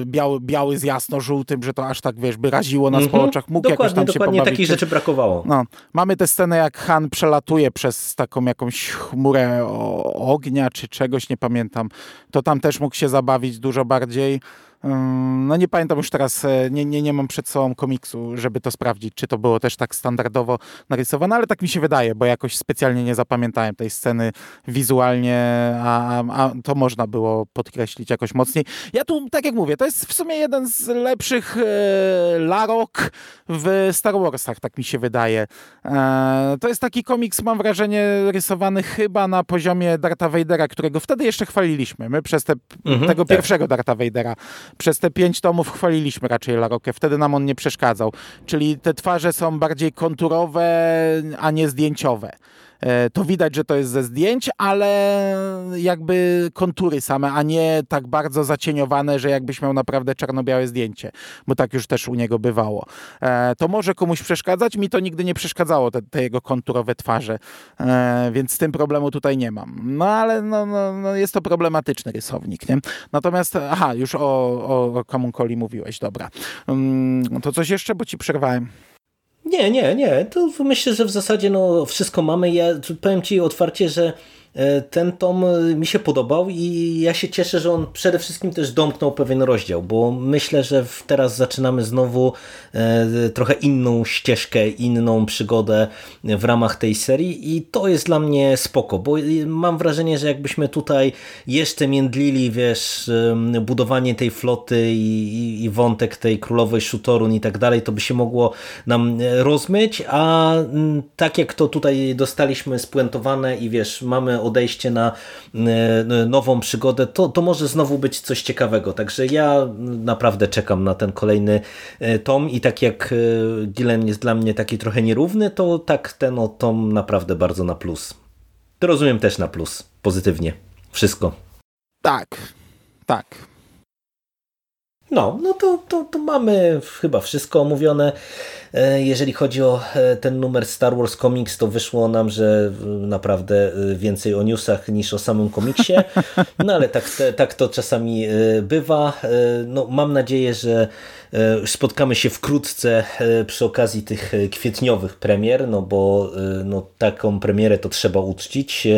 biały, biały z jasno-żółtym, że to aż tak, wiesz, by raziło nas mhm. po oczach, mógł dokładnie, jakoś tam dokładnie się pobawić. takich rzeczy brakowało. No. Mamy tę scenę, jak Han przelatuje przez taką jakąś chmurę ognia, czy czegoś, nie pamiętam. To tam też mógł się zabawić dużo bardziej. No nie pamiętam już teraz, e, nie, nie, nie mam przed sobą komiksu, żeby to sprawdzić, czy to było też tak standardowo narysowane, ale tak mi się wydaje, bo jakoś specjalnie nie zapamiętałem tej sceny wizualnie, a, a to można było podkreślić jakoś mocniej. Ja tu, tak jak mówię, to jest w sumie jeden z lepszych e, Larok w Star Warsach, tak mi się wydaje. E, to jest taki komiks, mam wrażenie, rysowany chyba na poziomie Darta Vadera, którego wtedy jeszcze chwaliliśmy. My przez te, mhm, tego tak. pierwszego Darta Vadera przez te pięć tomów chwaliliśmy raczej Larokę. Wtedy nam on nie przeszkadzał. Czyli te twarze są bardziej konturowe, a nie zdjęciowe. E, to widać, że to jest ze zdjęć, ale jakby kontury same, a nie tak bardzo zacieniowane, że jakbyś miał naprawdę czarno-białe zdjęcie, bo tak już też u niego bywało. E, to może komuś przeszkadzać, mi to nigdy nie przeszkadzało, te, te jego konturowe twarze, e, więc z tym problemu tutaj nie mam. No ale no, no, no jest to problematyczny rysownik, nie? Natomiast, aha, już o, o, o mówiłeś, dobra. Mm, to coś jeszcze, bo ci przerwałem. Nie, nie, nie. To myślę, że w zasadzie no, wszystko mamy. Ja powiem Ci otwarcie, że ten tom e, mi się podobał i ja się cieszę, że on przede wszystkim też domknął pewien rozdział, bo myślę, że teraz zaczynamy znowu e, trochę inną ścieżkę, inną przygodę w ramach tej serii i to jest dla mnie spoko, bo mam wrażenie, że jakbyśmy tutaj jeszcze międlili, wiesz, budowanie tej floty i, i wątek tej królowej Szutorun i tak dalej, to by się mogło nam rozmyć, a tak jak to tutaj dostaliśmy spuentowane i wiesz, mamy odejście na e, nową przygodę, to, to może znowu być coś ciekawego. Także ja naprawdę czekam na ten kolejny e, tom i tak jak e, Gillen jest dla mnie taki trochę nierówny, to tak ten tom naprawdę bardzo na plus. To rozumiem też na plus, pozytywnie. Wszystko. Tak, tak. No, no to, to, to mamy chyba wszystko omówione. E, jeżeli chodzi o e, ten numer Star Wars Comics, to wyszło nam, że naprawdę e, więcej o newsach niż o samym komiksie. No ale tak, tak to czasami bywa. No, mam nadzieję, że spotkamy się wkrótce przy okazji tych kwietniowych premier, no bo no, taką premierę to trzeba uczcić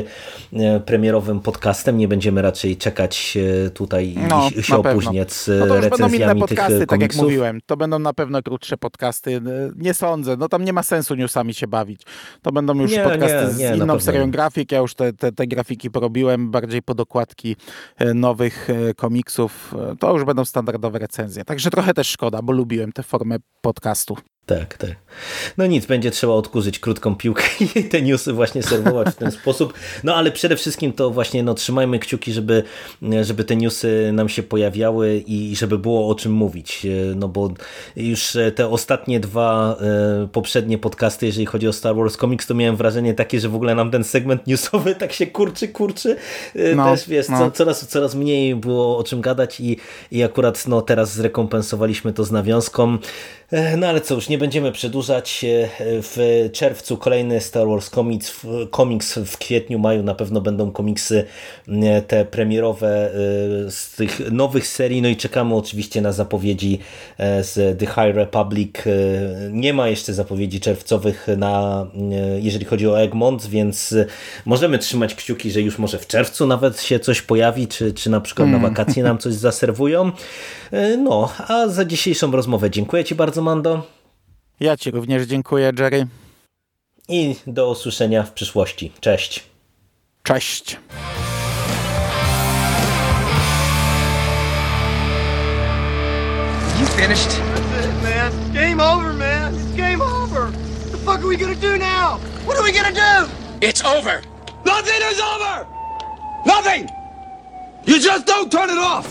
premierowym podcastem. Nie będziemy raczej czekać tutaj no, i się opóźniać z no to już będą inne podcasty, tak jak mówiłem. To będą na pewno krótsze podcasty nie sądzę. No tam nie ma sensu newsami się bawić. To będą już nie, podcasty nie, nie, z inną serią grafik. Ja już te, te, te grafiki porobiłem, bardziej pod okładki e, nowych e, komiksów. E, to już będą standardowe recenzje. Także trochę też szkoda, bo lubiłem tę formę podcastu. Tak, tak. No nic, będzie trzeba odkurzyć krótką piłkę i te newsy właśnie serwować w ten sposób. No ale przede wszystkim to właśnie no, trzymajmy kciuki, żeby, żeby te newsy nam się pojawiały i żeby było o czym mówić. No bo już te ostatnie dwa e, poprzednie podcasty, jeżeli chodzi o Star Wars Comics, to miałem wrażenie takie, że w ogóle nam ten segment newsowy tak się kurczy, kurczy. E, no, Też wiesz, no. co, coraz, coraz mniej było o czym gadać i, i akurat no, teraz zrekompensowaliśmy to z nawiązką. E, no ale co, już nie będziemy przedłużać. E, w czerwcu kolejny Star Wars Comics, komiks w kwietniu, maju na pewno będą komiksy e, te premierowe z tych nowych serii, no i czekamy oczywiście na zapowiedzi z The High Republic. Nie ma jeszcze zapowiedzi czerwcowych na, jeżeli chodzi o Egmont, więc możemy trzymać kciuki, że już może w czerwcu nawet się coś pojawi, czy, czy na przykład na mm. wakacje nam coś zaserwują. No, a za dzisiejszą rozmowę dziękuję Ci bardzo bardzo, Mando. Ja Ci również dziękuję, Jerry. I do usłyszenia w przyszłości. Cześć. Cześć. You finished? That's it, man. Game over, man. It's game over. What the fuck are we gonna do now? What are we gonna do? It's over. Nothing is over. Nothing. You just don't turn it off.